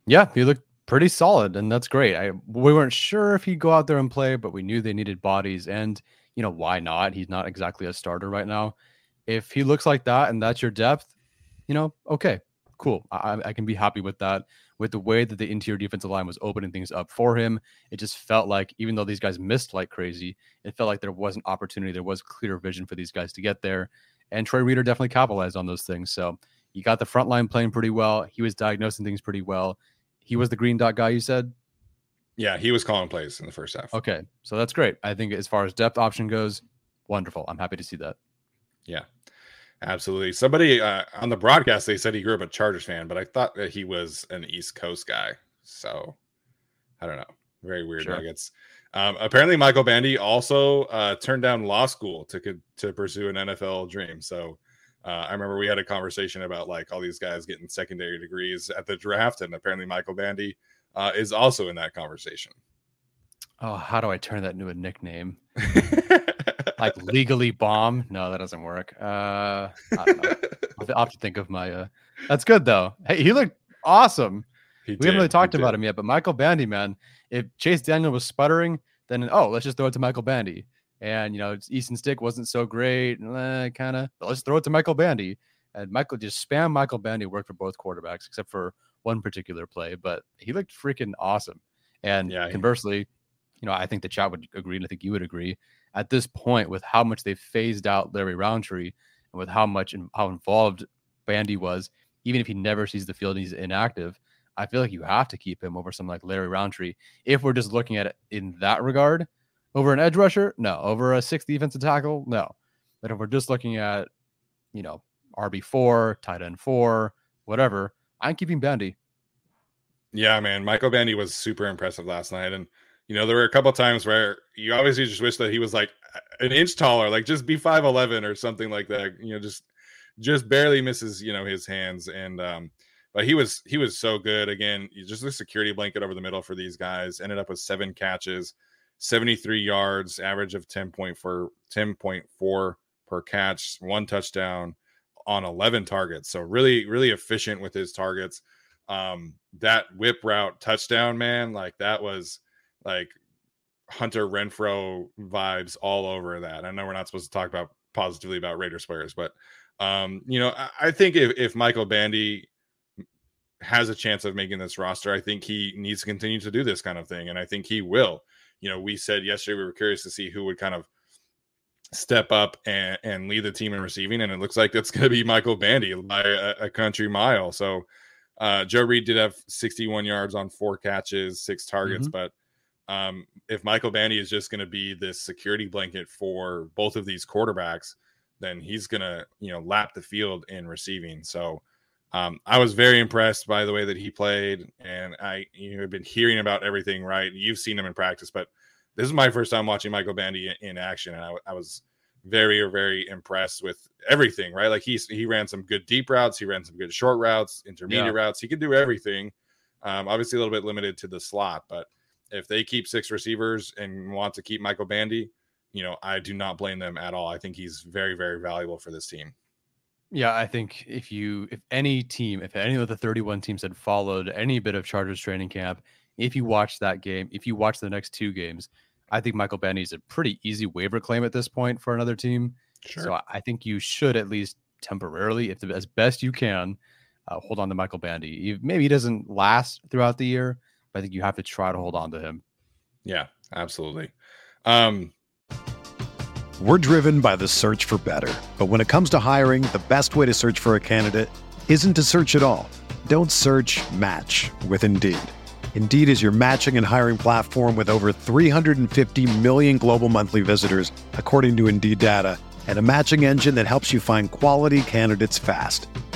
Yeah, he looked pretty solid, and that's great. I we weren't sure if he'd go out there and play, but we knew they needed bodies, and you know why not? He's not exactly a starter right now. If he looks like that, and that's your depth, you know, okay, cool. I- I can be happy with that. With the way that the interior defensive line was opening things up for him, it just felt like even though these guys missed like crazy, it felt like there was an opportunity, there was clear vision for these guys to get there, and Troy Reeder definitely capitalized on those things. So you got the front line playing pretty well. He was diagnosing things pretty well. He was the green dot guy, you said? Yeah, he was calling plays in the first half. Okay. So that's great. I think as far as depth option goes, wonderful. I'm happy to see that. Yeah, absolutely. Somebody uh, on the broadcast they said he grew up a Chargers fan, but I thought that he was an East Coast guy. So I don't know. Very weird Sure. nuggets. Um, apparently, Michael Bandy also uh, turned down law school to to pursue an NFL dream. So uh, I remember we had a conversation about like all these guys getting secondary degrees at the draft, and apparently Michael Bandy uh, is also in that conversation. Oh, how do I turn that into a nickname? like legally bomb? No, that doesn't work. Uh, I don't know. I'll have to think of my. Uh, that's good though. Hey, he looked awesome. He we did, haven't really talked about him yet, but Michael Bandy, man, if Chase Daniel was sputtering, then oh, let's just throw it to Michael Bandy. And you know, Easton Stick wasn't so great, eh, kind of. Let's throw it to Michael Bandy. And Michael just spam Michael Bandy worked for both quarterbacks, except for one particular play. But he looked freaking awesome. And yeah, conversely, you know, I think the chat would agree, and I think you would agree. At this point, with how much they've phased out Larry Rountree and with how much and how involved Bandy was, even if he never sees the field and he's inactive, I feel like you have to keep him over something like Larry Rountree. If we're just looking at it in that regard, over an edge rusher, no. Over a sixth defensive tackle, no. But if we're just looking at, you know, RB four, tight end four, whatever, I'm keeping Bandy. Yeah, man, Michael Bandy was super impressive last night, and you know there were a couple times where you obviously just wish that he was like an inch taller, like just be five eleven or something like that. You know, just just barely misses you know his hands, and um, but he was he was so good again. Just a security blanket over the middle for these guys. Ended up with seven catches, 73 yards, average of 10.4 10.4 per catch, one touchdown on 11 targets. So really really efficient with his targets. Um that whip route touchdown, man, like that was like Hunter Renfrow vibes all over that. I know we're not supposed to talk about positively about Raiders players, but um, you know, I, I think if, if Michael Bandy has a chance of making this roster. I think he needs to continue to do this kind of thing, and I think he will. You know, we said yesterday we were curious to see who would kind of step up and, and lead the team in receiving, and it looks like that's going to be Michael Bandy by a, a country mile. So, uh, Joe Reed did have 61 yards on four catches, six targets, mm-hmm. but um, if Michael Bandy is just going to be this security blanket for both of these quarterbacks, then he's going to you know lap the field in receiving. So um, I was very impressed by the way that he played, and I you know, have been hearing about everything. Right, you've seen him in practice, but this is my first time watching Michael Bandy in, in action, and I, I, was very very impressed with everything. Right, like he he ran some good deep routes, he ran some good short routes, intermediate yeah. routes. He could do everything. Um, obviously, a little bit limited to the slot, but if they keep six receivers and want to keep Michael Bandy, you know, I do not blame them at all. I think he's very very valuable for this team. Yeah, I think if you, if any team, if any of the 31 teams had followed any bit of Chargers training camp, if you watch that game, if you watch the next two games, I think Michael Bandy is a pretty easy waiver claim at this point for another team. Sure. So I think you should at least temporarily, if the, as best you can, uh, hold on to Michael Bandy. Maybe he doesn't last throughout the year, I think you have to try to hold on to him. Yeah, absolutely. Um, we're driven by the search for better. But when it comes to hiring, the best way to search for a candidate isn't to search at all. Don't search match with Indeed. Indeed is your matching and hiring platform with over 350 million global monthly visitors, according to Indeed data, and a matching engine that helps you find quality candidates fast.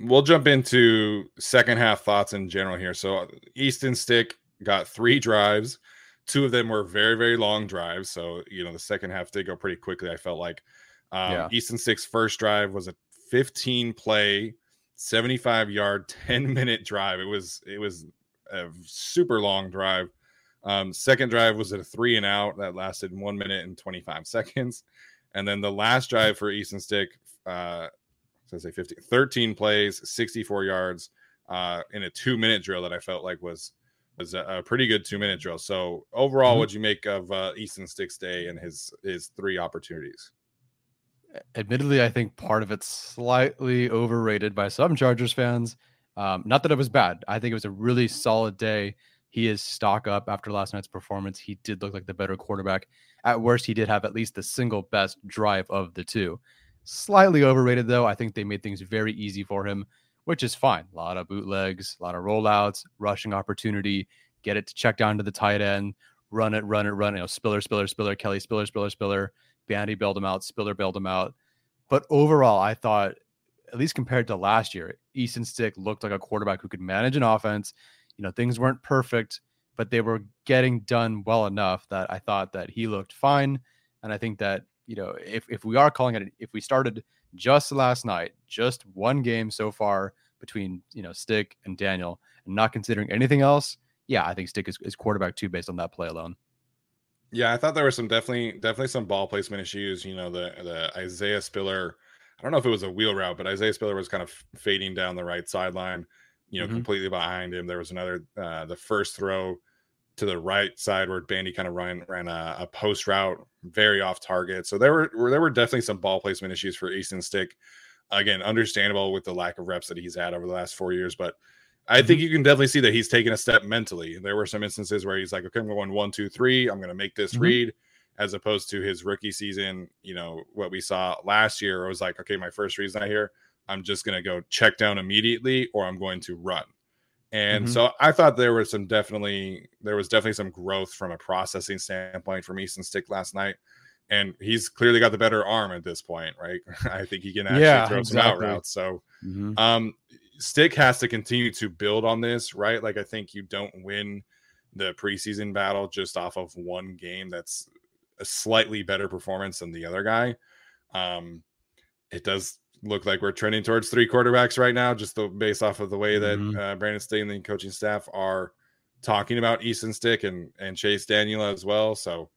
We'll jump into second half thoughts in general here. So Easton Stick got three drives. Two of them were very, very long drives. So, you know, the second half did go pretty quickly, I felt like. Um, yeah. Easton Stick's first drive was a 15 play, 75 yard, 10 minute drive. It was it was a super long drive. Um, second drive was a three and out that lasted one minute and 25 seconds. And then the last drive for Easton Stick, uh, I say 50, 13 plays, 64 yards, uh, in a two minute drill that I felt like was was a, a pretty good two minute drill. So overall, mm-hmm. what'd you make of uh, Easton Stick's day and his his three opportunities? Admittedly, I think part of it's slightly overrated by some Chargers fans. Um, not that it was bad. I think it was a really solid day. He is stock up after last night's performance. He did look like the better quarterback. At worst, he did have at least the single best drive of the two. Slightly overrated, though. I think they made things very easy for him which is fine. A lot of bootlegs, a lot of rollouts, rushing opportunity, get it to check down to the tight end, run it, run it, run it. You know, Spiller, Spiller, Spiller, Kelley, Spiller, Spiller, Spiller, Bandy bailed him out, Spiller bailed him out. But overall, I thought, at least compared to last year, Easton Stick looked like a quarterback who could manage an offense. You know, things weren't perfect, but they were getting done well enough that I thought that he looked fine. And I think that, you know, if, if we are calling it, if we started just last night, just one game so far between you know Stick and Daniel, and not considering anything else, yeah, I think Stick is, is quarterback two based on that play alone. Yeah, I thought there were some definitely definitely some ball placement issues. You know, the the Isaiah Spiller. I don't know if it was a wheel route, but Isaiah Spiller was kind of fading down the right sideline. You know, mm-hmm. completely behind him. There was another uh, the first throw to the right side where Bandy kind of ran ran a, a, post route, very off target. So there were there were definitely some ball placement issues for Easton Stick. Again, understandable with the lack of reps that he's had over the last four years, but I think mm-hmm. you can definitely see that he's taken a step mentally. There were some instances where he's like, okay, I'm going one, two, three. I'm going to make this mm-hmm. read, as opposed to his rookie season. You know what we saw last year. It was like, okay, my first reason I hear, I'm just going to go check down immediately, or I'm going to run. And mm-hmm. so I thought there was some definitely there was definitely some growth from a processing standpoint from Easton Stick last night. And he's clearly got the better arm at this point, right? I think he can actually yeah, throw exactly. some out routes. So mm-hmm. um Stick has to continue to build on this, right? Like I think you don't win the preseason battle just off of one game that's a slightly better performance than the other guy. Um it does look like we're trending towards three quarterbacks right now, just the, based off of the way that mm-hmm. uh, Brandon Staley and the coaching staff are talking about Easton Stick and and Chase Daniel as well. So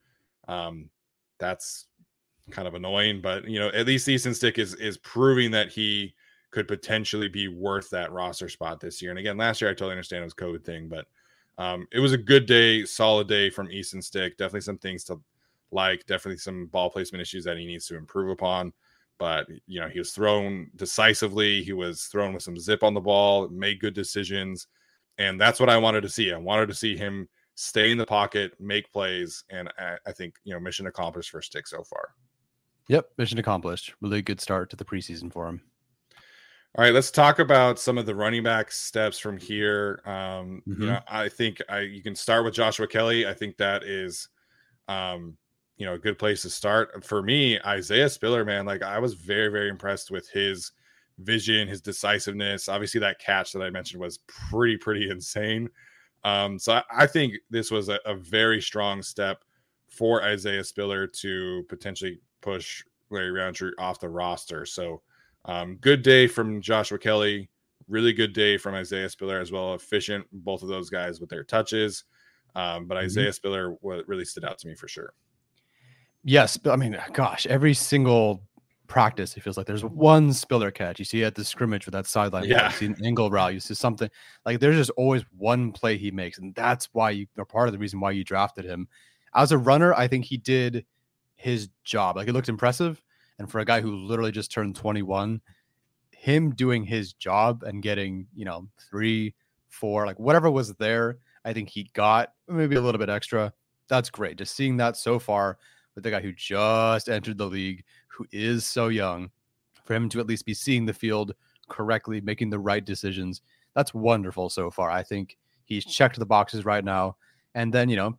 um, that's kind of annoying, but you know, at least Easton Stick is is proving that he could potentially be worth that roster spot this year. And again, last year I totally understand it was COVID thing, but um, it was a good day, solid day from Easton Stick. Definitely some things to like, definitely some ball placement issues that he needs to improve upon but you know he was thrown decisively he was thrown with some zip on the ball made good decisions and that's what i wanted to see. I wanted to see him stay in the pocket make plays and i, I think you know mission accomplished for stick so far. Yep mission accomplished. Really good start to the preseason for him. All right let's talk about some of the running back steps from here. Um mm-hmm. you know i think i you can start with joshua kelley. I think that is um you know a good place to start. For me isaiah spiller man like i was very very impressed with his vision his decisiveness. Obviously that catch that i mentioned was pretty pretty insane. Um so i, I think this was a, a, very strong step for isaiah spiller to potentially push larry rountree off the roster. So um good day from joshua kelley. Really good day from isaiah spiller as well. Efficient both of those guys with their touches. Um, but mm-hmm. isaiah spiller what really stood out to me for sure Yes, I mean, gosh, every single practice, it feels like there's one Spiller catch. You see at the scrimmage with that sideline, yeah. you see an angle route, you see something like there's just always one play he makes, and that's why you are part of the reason why you drafted him. As a runner, I think he did his job. Like it looked impressive, and for a guy who literally just turned 21, him doing his job and getting you know three, four, like whatever was there, I think he got maybe a little bit extra. That's great. Just seeing that so far with the guy who just entered the league, who is so young, for him to at least be seeing the field correctly, making the right decisions. That's wonderful so far. I think he's checked the boxes right now. And then, you know,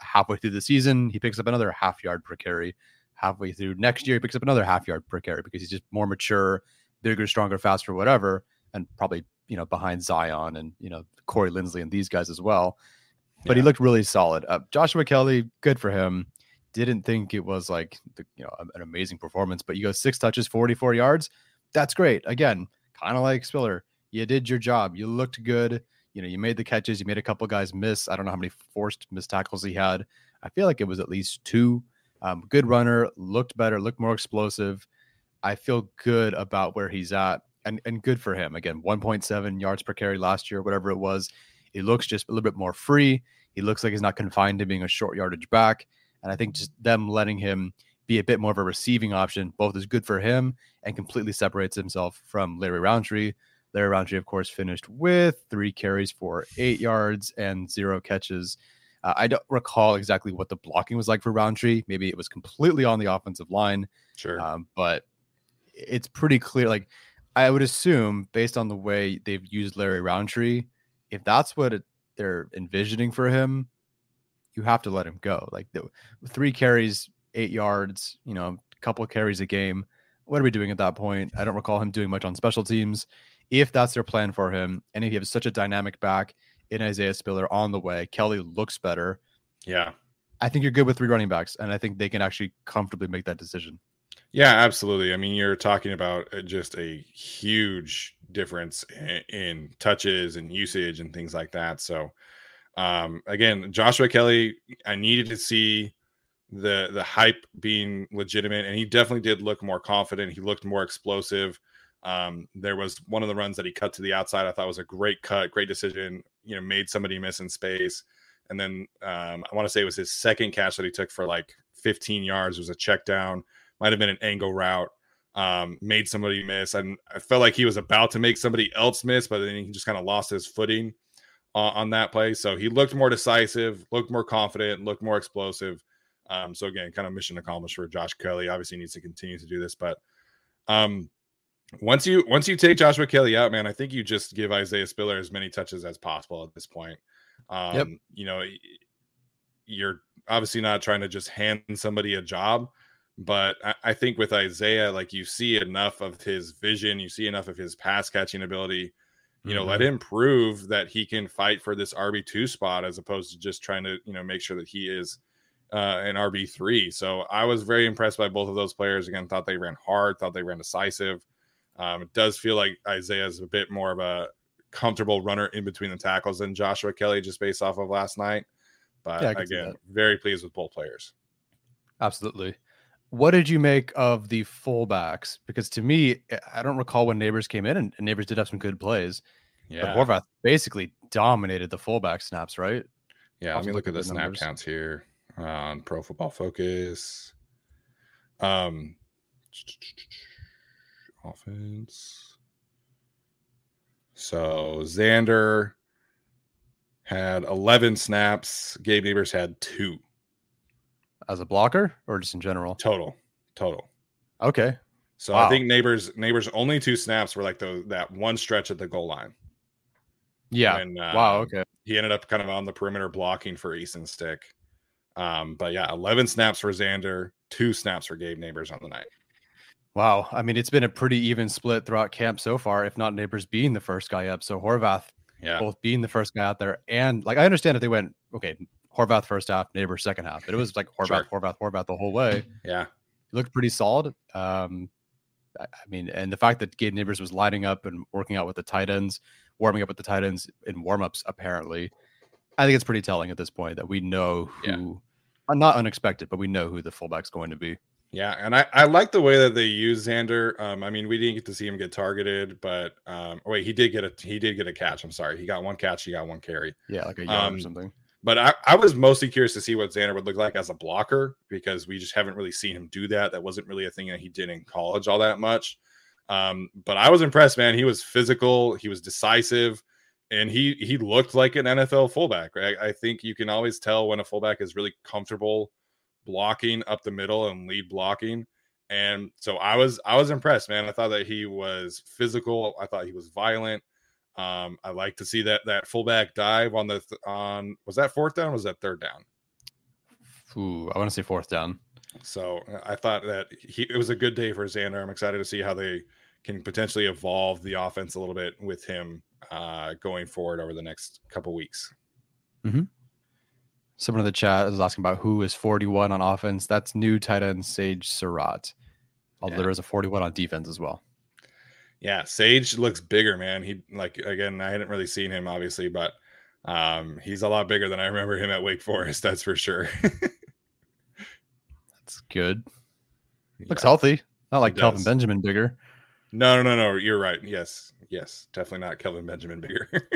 halfway through the season, he picks up another half yard per carry. Halfway through next year, he picks up another half yard per carry because he's just more mature, bigger, stronger, faster, whatever, and probably, you know, behind Zion and, you know, Corey Linsley and these guys as well. But yeah. he looked really solid. Uh, Joshua Kelley, good for him didn't think it was like the, you know an amazing performance, but you go six touches, 44 yards. That's great. Again, kind of like Spiller. You did your job. You looked good. You know, you made the catches. You made a couple guys miss. I don't know how many forced missed tackles he had. I feel like it was at least two. Um, good runner, looked better, looked more explosive. I feel good about where he's at. and and good for him. Again, 1.7 yards per carry last year, whatever it was. He looks just a little bit more free. He looks like he's not confined to being a short yardage back. And I think just them letting him be a bit more of a receiving option, both is good for him and completely separates himself from Larry Rountree. Larry Rountree, of course, finished with three carries for eight yards and zero catches. Uh, I don't recall exactly what the blocking was like for Rountree. Maybe it was completely on the offensive line. Sure. Um, but it's pretty clear. Like I would assume, based on the way they've used Larry Rountree, if that's what it, they're envisioning for him, you have to let him go. Like the three carries, eight yards, you know, a couple of carries a game. What are we doing at that point? I don't recall him doing much on special teams. If that's their plan for him, and if you have such a dynamic back in Isaiah Spiller on the way, Kelley looks better. Yeah. I think you're good with three running backs, and I think they can actually comfortably make that decision. Yeah, absolutely. I mean, you're talking about uh, just a huge difference in, in touches and usage and things like that. So, um, again, Joshua Kelley, I needed to see the the hype being legitimate, and he definitely did look more confident. He looked more explosive. Um, there was one of the runs that he cut to the outside. I thought was a great cut, great decision. You know, made somebody miss in space. And then um, I want to say it was his second catch that he took for like 15 yards. It was a check down might have been an angle route, um, made somebody miss. And I felt like he was about to make somebody else miss, but then he just kind of lost his footing uh, on that play. So he looked more decisive, looked more confident, looked more explosive. Um, so again, kind of mission accomplished for Josh Kelley. Obviously, needs to continue to do this, but um, once you once you take Joshua Kelley out, man, I think you just give Isaiah Spiller as many touches as possible at this point. Um, yep. You know, you're obviously not trying to just hand somebody a job, but I, I, think with Isaiah, like you see enough of his vision, you see enough of his pass catching ability. You know, mm-hmm. let him prove that he can fight for this RB two spot as opposed to just trying to you know make sure that he is uh, an RB three. So I was very impressed by both of those players. Again, thought they ran hard, thought they ran decisive. Um, it does feel like Isaiah is a bit more of a comfortable runner in between the tackles than Joshua Kelley, just based off of last night. But yeah, again, very pleased with both players. Absolutely. What did you make of the fullbacks? Because to me, eh, I don't recall when nabers came in, and, Nabers did have some good plays. Yeah, but Horvath basically dominated the fullback snaps, right? Yeah, let me look at the, snap numbers. counts here on Pro Football Focus. Um, offense. So Xander had 11 snaps. Gabe Nabers had two as a blocker or just in general? Total, total. Okay. So wow. I think nabers nabers only two snaps were like the that one stretch at the goal line. Yeah. When, uh, wow. Okay. He ended up kind of on the perimeter blocking for Easton Stick. Um, but yeah, 11 snaps for Xander, two snaps for Gabe Nabers on the night. Wow. I mean, it's been a pretty even split throughout camp so far, if not Nabers being the first guy up. So Horvath, yeah, both being the first guy out there. And like, I understand if they went, okay, Horvath first half, Neighbor second half. But it was like Horvath, sure. Horvath, Horvath the whole way. Yeah. It looked pretty solid. Um, I mean, and the fact that Gabe Nabers was lining up and working out with the tight ends, warming up with the tight ends in warmups, apparently, I think it's pretty telling at this point that we know who, yeah. not unexpected, but we know who the fullback's going to be. Yeah, and I, I like the way that they use Xander. Um, I mean, we didn't get to see him get targeted, but um, wait, he did get a he did get a catch. I'm sorry, he got one catch, he got one carry. Yeah, like a yard um, or something. But I, I was mostly curious to see what Xander would look like as a blocker because we just haven't really seen him do that. That wasn't really a thing that he did in college all that much. Um, but I was impressed, man. He was physical, he was decisive, and he he looked like an NFL fullback. Right? I think you can always tell when a fullback is really comfortable blocking up the middle and lead blocking. And so I was I was impressed, man. I thought that he was physical. I thought he was violent. Um, I like to see that that fullback dive on the th- on was that fourth down? was that third down? Ooh, I want to say fourth down. So uh, I thought that he it was a good day for Xander. I'm excited to see how they can potentially evolve the offense a little bit with him uh, going forward over the next couple weeks. Mm-hmm. Someone in the chat is asking about who is 41 on offense. That's new tight end Sage Surratt. Although yeah. there is a 41 on defense as well. Yeah, Sage looks bigger, man. He like again, I hadn't really seen him obviously, but um, he's a lot bigger than I remember him at Wake Forest. That's for sure. that's good. Looks healthy. Not like Kelvin Benjamin bigger. No, no, no, no. You're right. Yes, yes, definitely not Kelvin Benjamin bigger.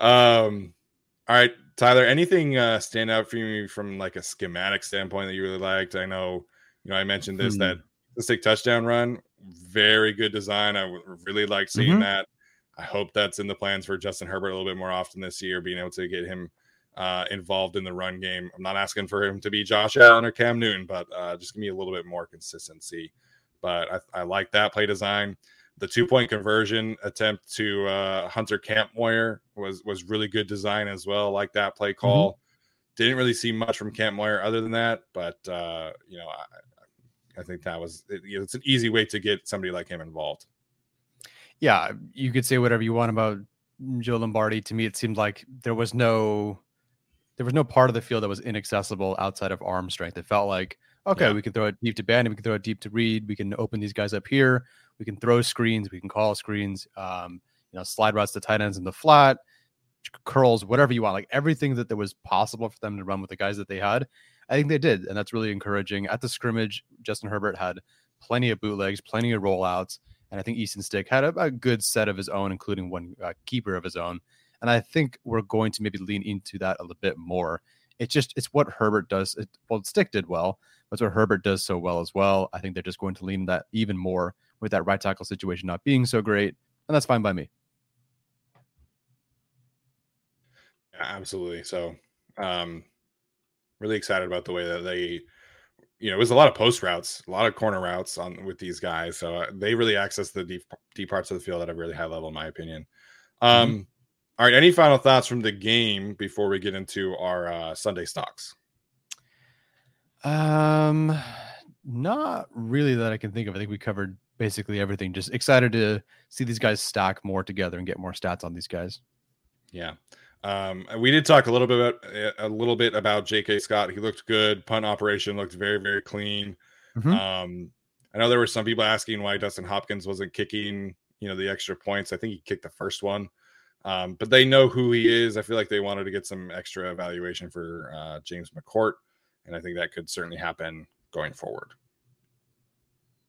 um, all right, Tyler. Anything uh, stand out for you from like a schematic standpoint that you really liked? I know, you know, I mentioned this Hmm. that the stick touchdown run, very good design. I really like seeing Mhm. that. I hope that's in the plans for Justin Herbert a little bit more often this year, being able to get him uh, involved in the run game. I'm not asking for him to be Josh Allen or Cam Newton, but uh, just give me a little bit more consistency. But I, I like that play design. The two point conversion attempt to uh, Hunter Kampmoyer was was really good design as well. Like that play call. Didn't really see much from Kampmoyer other than that, but uh, you know, I, I think that was it, it's an easy way to get somebody like him involved. yeah, you could say whatever you want about Joe Lombardi. To me, it seemed like there was no there was no part of the field that was inaccessible outside of arm strength. It felt like okay, Yeah. we can throw it deep to Bandy, we can throw it deep to Reed, we can open these guys up here, we can throw screens, we can call screens, um, you know, slide routes to tight ends in the flat, curls, whatever you want, like everything that there was possible for them to run with the guys that they had. I think they did, and that's really encouraging. At the scrimmage, Justin Herbert had plenty of bootlegs, plenty of rollouts, and I think Easton Stick had a, a good set of his own, including one uh, keeper of his own. And I think we're going to maybe lean into that a little bit more. It's just it's what Herbert does. It, well, Stick did well, but what Herbert does so well as well. I think they're just going to lean that even more with that right tackle situation not being so great, and that's fine by me. Yeah, absolutely. So, um, really excited about the way that they, you know, it was a lot of post routes, a lot of corner routes on with these guys. So uh, they really access the deep deep parts of the field at a really high level, in my opinion. Um, all right. Any final thoughts from the game before we get into our uh, Sunday stocks? Um, not really that I can think of. I think we covered basically everything. Just excited to see these guys stack more together and get more stats on these guys. Yeah. Um, we did talk a little bit about, a little bit about J.K. Scott. He looked good. Punt operation looked very very clean. Mhm. Um, I know there were some people asking why Dustin Hopkins wasn't kicking, you know, the extra points. I think he kicked the first one, um, but they know who he is. I feel like they wanted to get some extra evaluation for uh, James McCourt, and I think that could certainly happen going forward.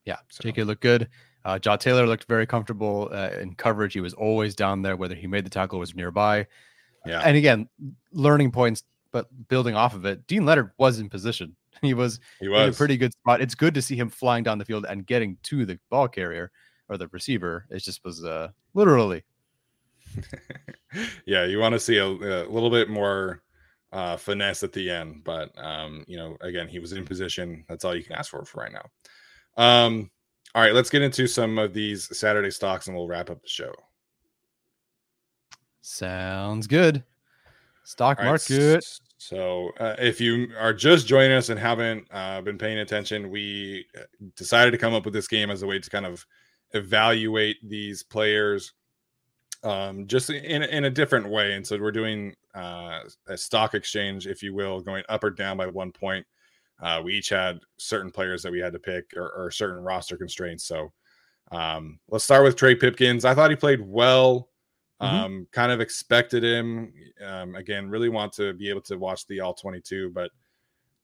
Yeah, So- JK looked good. Uh, Jaw Taylor looked very comfortable uh, in coverage. He was always down there, whether he made the tackle or was nearby. Yeah. And again, learning points, but building off of it, Deane Leonard was in position. He was, He in was a pretty good spot. It's good to see him flying down the field and getting to the ball carrier or the receiver. It just was uh, literally. yeah, you want to see a, a little bit more uh, finesse at the end, but um, you know, again, he was in position. That's all you can ask for for right now. Um, all right, let's get into some of these Saturday stocks, and we'll wrap up the show. Sounds good. Stock right, market. So, uh, if you are just joining us and haven't uh, been paying attention, we uh, decided to come up with this game as a way to kind of evaluate these players um, just in, in a different way. And so, we're doing uh, a stock exchange, if you will, going up or down by one point. Uh, we each had certain players that we had to pick or, or certain roster constraints. So, um, let's start with Trey Pipkins. I thought he played well. Mhm. Um, kind of expected him. Um, again, really want to be able to watch the all 22, but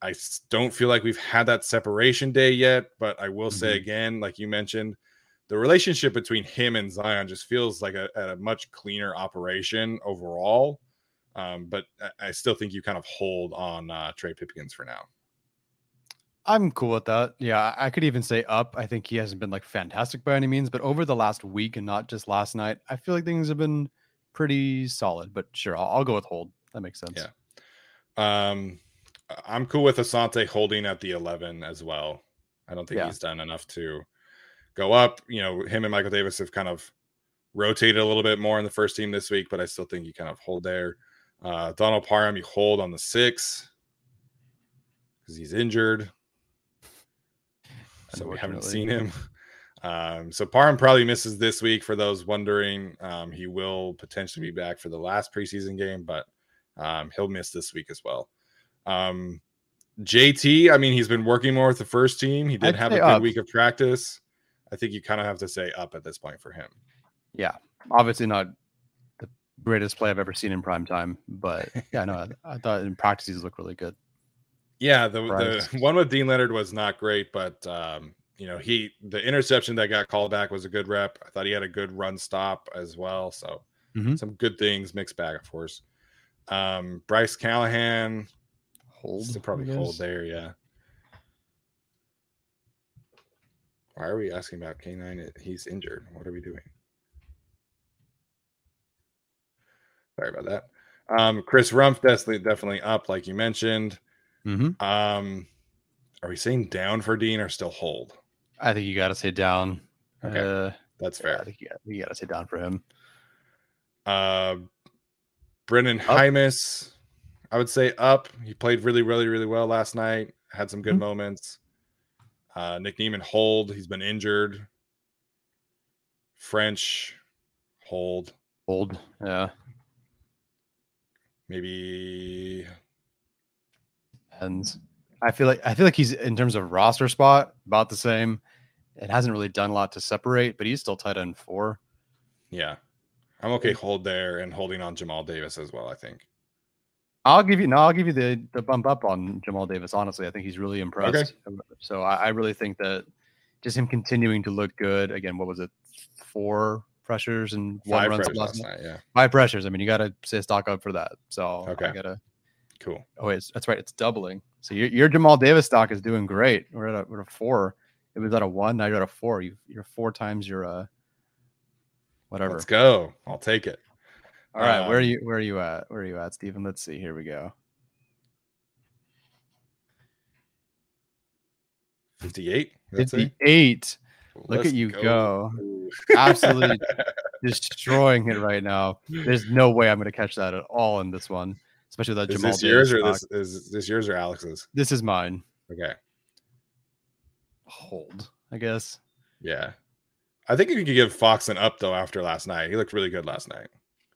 I don't feel like we've had that separation day yet. But I will say Mhm. again, like you mentioned, the relationship between him and Zion just feels like a, a much cleaner operation overall. Um, but I, I still think you kind of hold on uh, Trey Pipkins for now. I'm cool with that. Yeah, I could even say up. I think he hasn't been like fantastic by any means, but over the last week and not just last night, I feel like things have been pretty solid. But sure, I'll, I'll go with hold. That makes sense. Yeah. Um, I'm cool with Asante holding at the 11 as well. I don't think Yeah. he's done enough to go up. You know, him and Michael Davis have kind of rotated a little bit more in the first team this week, but I still think you kind of hold there. Uh, Donald Parham, you hold on the six because he's injured. So we haven't seen him. Um, so Parham probably misses this week for those wondering. Um, he will potentially be back for the last preseason game, but um, he'll miss this week as well. Um, JT, I mean, he's been working more with the first team. He did I'd have a good up. week of practice. I think you kind of have to say up at this point for him. Yeah. Obviously not the greatest play I've ever seen in prime time, but yeah, no, I, I thought in practice he's looked really good. Yeah, the, Right. the one with Deane Leonard was not great, but um, you know, he the interception that got called back was a good rep. I thought he had a good run stop as well. So Mhm. some good things mixed bag, of course. Um, Bryce Callahan, Hold. probably hold there, yeah. Why are we asking about K9? He's injured. What are we doing? Sorry about that. Um, Chris Rumph definitely definitely up, like you mentioned. Mhm. Um, are we saying down for Deane or still hold? I think you got to say down. Okay, Uh, That's yeah, I think you got to say down for him. Uh, Brenden Up. Jaimes, I would say up. He played really, really, really well last night. Had some good Mhm. moments. Uh, Nick Niemann hold. He's been injured. French hold. Hold. Yeah. Maybe And I feel like I feel like he's in terms of roster spot about the same. It hasn't really done a lot to separate, but he's still tight end four. yeah. I'm okay hold there and holding on Jamal Davis as well. I think. I'll give you no, I'll give you the the bump up on Jamal Davis. Honestly, I think he's really impressed. So I, I really think that just him continuing to look good. Again, what was it? Four pressures and one Five run pressures last last night. night. Yeah. Five pressures. I mean, you got to say stock up for that. So Okay. I gotta. Cool. Oh it's- that's right. It's doubling. So your, your Jamal Davis stock is doing great. We're at a, we're at a four. It was at a one. Now you're at a four. You you're four times your uh whatever. Let's go. I'll take it. All right, where are Um, you where are you at? Where are you at, Stephen? Let's see. Here we go. 58. That's it? 58. Look Let's at you go. Absolutely destroying it right now. There's no way I'm going to catch that at all in this one, especially with that Is Jamal this Davis yours or this is this yours or Alex's? This is mine. Okay. Hold, I guess. Yeah. I think you could give Fox an up though after last night. He looked really good last night.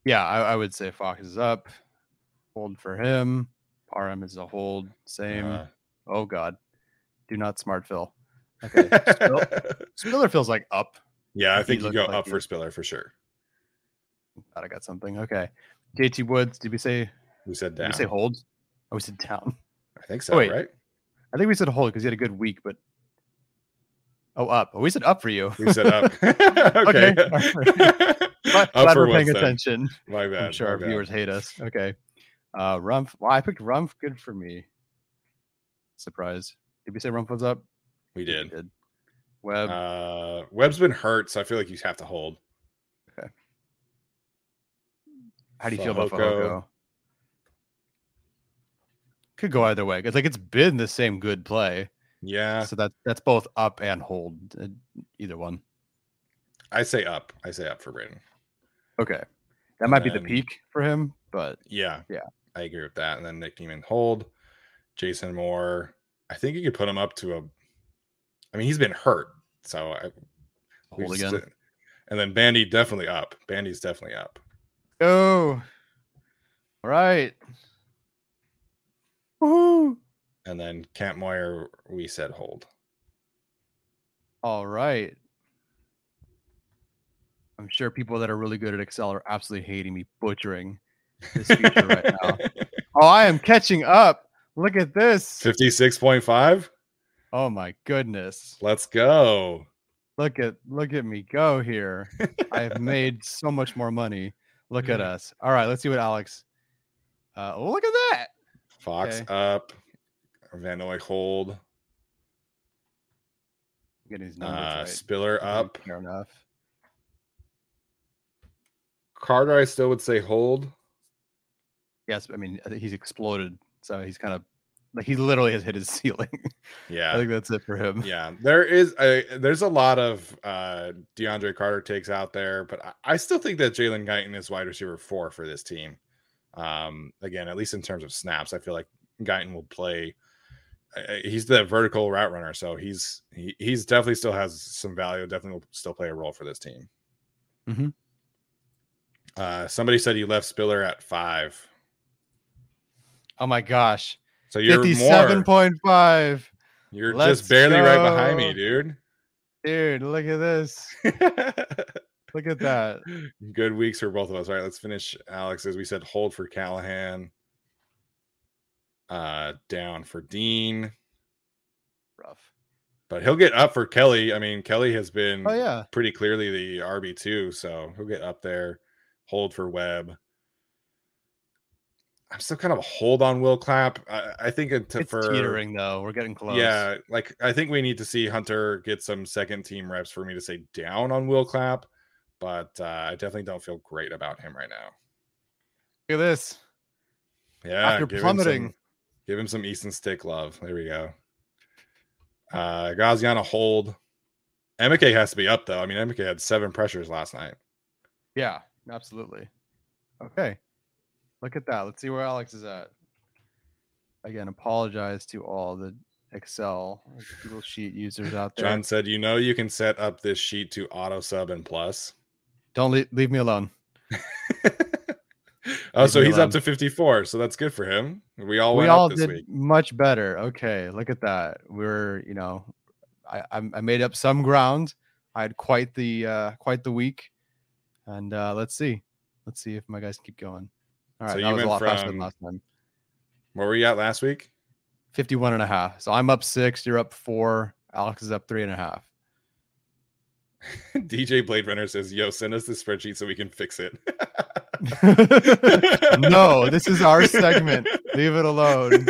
Yeah, I, I would say Fox is up. Hold for him. Parham is a hold. Same. Uh, oh God, do not smart fill. Okay, Spill- Spiller feels like up. yeah, I He think you go like up he- for Spiller for sure. Thought I got something. Okay, JT Woods. Did we say? We said Did down. we say hold? Oh, we said down. I think so, wait. right? I think we said hold because he had a good week, but oh, up. Oh, we said up for you. We said up. okay. Glad, up glad for we're paying what's then. attention. My bad. I'm sure our bad. viewers hate us. Okay. Uh Rumph. Well, I picked Rumph. Good for me. Surprise. Did we say Rumph was up? We Yeah, did. Webb. Uh Webb's been hurt, so I feel like you have to hold. How do you feel about Fehoko. Could go either way. It's like it's been the same good play. Yeah, So that that's both up and hold. uh, Either one. I say up. I say up for Breiden. Okay. That might be the peak for him, but Yeah. Yeah. I agree with that. And then Nick Niemann hold. Jason Moore. I think you could put him up to a I mean, he's been hurt. So I hold again. And then Bandy definitely up. Bandy's definitely up. Oh. All right. And then Kampmoyer, we said hold. All right. I'm sure people that are really good at Excel are absolutely hating me butchering this feature right now. Oh, I am catching up. Look at this. 56.5. Oh my goodness. Let's go. Look at look at me go here. I have made so much more money. Look at us. All right, let's see what Alex. Uh, oh, look at that. Fox Okay. up. Van Noy hold. I'm getting these numbers Uh, right. Spiller up. care enough. Carter, I still would say hold. Yes, I mean he's exploded. So he's kind of like he literally has hit his ceiling. Yeah, I think that's it for him. Yeah. There is a there's a lot of uh DeAndre Carter takes out there, but I, I still think that Jalen Guyton is wide receiver four for this team. Um, again, at least in terms of snaps, I feel like Guyton will play. He's the vertical route runner, so he's he, he's definitely still has some value. Definitely will still play a role for this team. Mm-hmm. Uh, somebody said you left Spiller at five, Oh my gosh. so you're Fifty-seven point five. You're Let's just barely right behind me, dude. Dude, look at this. Look at that. Good weeks for both of us. All right, let's finish Alex. As We said hold for Callahan. Uh down for Deane, Rough. but he'll get up for Kelley. I mean, Kelley has been Oh yeah. pretty clearly the RB two, so he'll get up there. Hold for Webb. I'm still kind of a hold on Will Clapp. I, I think to, It's for teetering though. We're getting close. yeah, like I think we need to see Hunter get some second team reps for me to say down on Will Clapp, but uh, I definitely don't feel great about him right now. Look at this. Yeah, After plummeting. some- give him some Easton Stick love. There we go. Uh Gaziano hold. Emeke has to be up though. I mean, Emeke had seven pressures last night. Yeah, absolutely. Okay. Look at that. Let's see where Alex is at. Again, apologize to all the Excel Google Sheet users out there. John said, "You know, you can set up this sheet to auto sub and plus." Don't leave, leave me alone. oh, so he's up to fifty-four. So that's good for him. We all we went all up this did week. much better. Okay, look at that. We're, you know, I, I made up some ground. I had quite the uh quite the week. And uh let's see. Let's see if my guys keep going. All right, So that you was a lot faster than last time. Where were you at last week? 51 and a half. So I'm up six, you're up four, Alex is up three and a half. DJ Blade Runner says, "Yo, send us the spreadsheet so we can fix it." no, this is our segment. Leave it alone.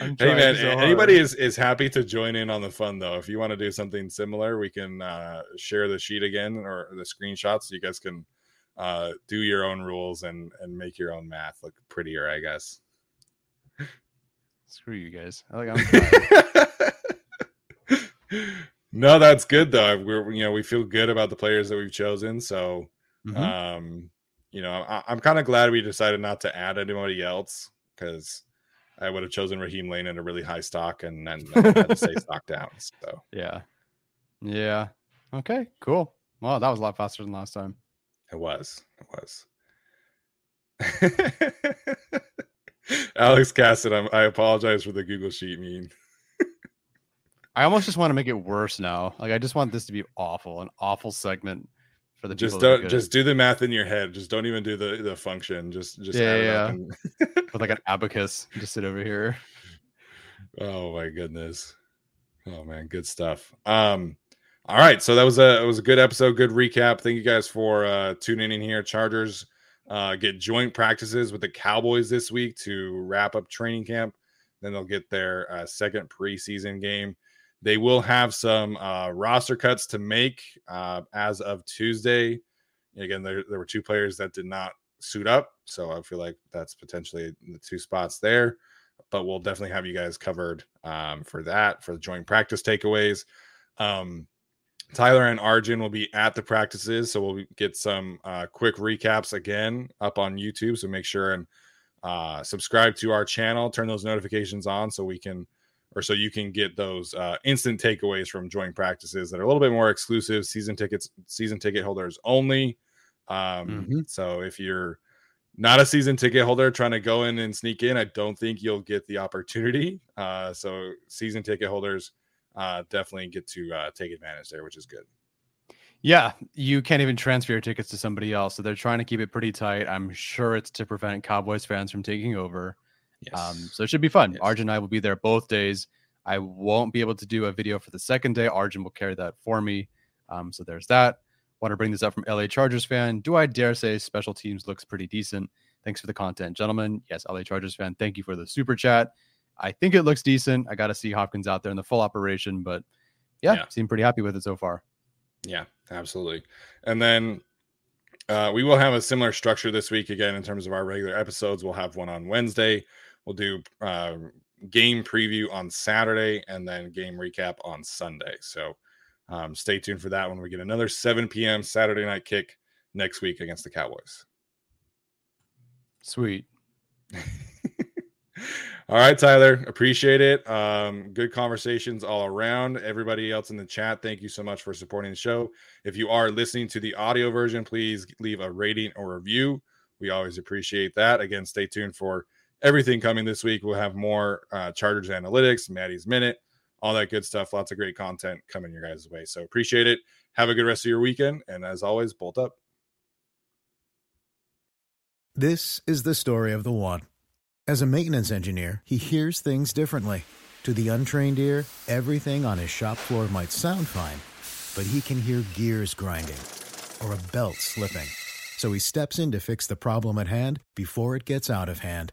I'm hey man, so anybody hard. is is happy to join in on the fun though. If you want to do something similar, we can uh, share the sheet again or the screenshots so you guys can uh, do your own rules and and make your own math look prettier, I guess. Screw you guys. I like I'm no, that's good though. We're you know we feel good about the players that we've chosen, so Mhm. um you know I, i'm kind of glad we decided not to add anybody else because i would have chosen raheem layne at a really high stock and then I had to stay stock down so Yeah. Yeah. Okay, cool. Well, that was a lot faster than last time. it was it was alex Cassidy, i apologize for the google sheet meme I almost just want to make it worse now. Like I just want this to be awful, an awful segment for the just people that are don't just do the math in your head just don't even do the the function just just Yeah, yeah, and- with like an abacus. Just sit over here. Oh my goodness. Oh man, good stuff. Um all right, so that was a it was a good episode, good recap. Thank you guys for uh tuning in here. Chargers uh get joint practices with the Cowboys this week to wrap up training camp. Then they'll get their uh, second preseason game. They will have some uh roster cuts to make uh as of Tuesday. Again, there there were two players that did not suit up, so I feel like that's potentially the two spots there but we'll definitely have you guys covered um, for that for the joint practice takeaways. Um, Tyler and Arjun will be at the practices, so we'll get some uh, quick recaps again up on YouTube. So make sure and uh, subscribe to our channel, turn those notifications on so we can, or so you can get those uh, instant takeaways from joint practices that are a little bit more exclusive, season tickets, season ticket holders only. Um, Mhm. So if you're not a season ticket holder trying to go in and sneak in, I don't think you'll get the opportunity. Uh, so season ticket holders uh, definitely get to uh, take advantage there, which is good. Yeah, you can't even transfer your tickets to somebody else, so they're trying to keep it pretty tight. I'm sure it's to prevent Cowboys fans from taking over. Yes. Um, so it should be fun. Yes. Arjun and I will be there both days. I won't be able to do a video for the second day. Arjun will carry that for me. Um, so there's that. Want to bring this up from LA Chargers fan. Do I dare say special teams looks pretty decent? Thanks for the content, gentlemen. Yes, LA Chargers fan. Thank you for the super chat. I think it looks decent. I got to see Hopkins out there in the full operation, but yeah, Yeah. seem pretty happy with it so far. Yeah, absolutely. And then uh, we will have a similar structure this week again in terms of our regular episodes. We'll have one on Wednesday. We'll do uh, game preview on Saturday and then game recap on Sunday. So um, stay tuned for that when we get another 7 p.m. Saturday night kick next week against the Cowboys. Sweet. all right, Tyler. Appreciate it. Um, good conversations all around. Everybody else in the chat, thank you so much for supporting the show. If you are listening to the audio version, please leave a rating or review. We always appreciate that. Again, stay tuned for everything coming this week. We'll have more uh, Chargers analytics, Maddie's Minute, all that good stuff. Lots of great content coming your guys' way. So appreciate it. Have a good rest of your weekend. And as always, bolt up. This is the story of the one. As a maintenance engineer, he hears things differently. To the untrained ear, everything on his shop floor might sound fine, but he can hear gears grinding or a belt slipping. So he steps in to fix the problem at hand before it gets out of hand.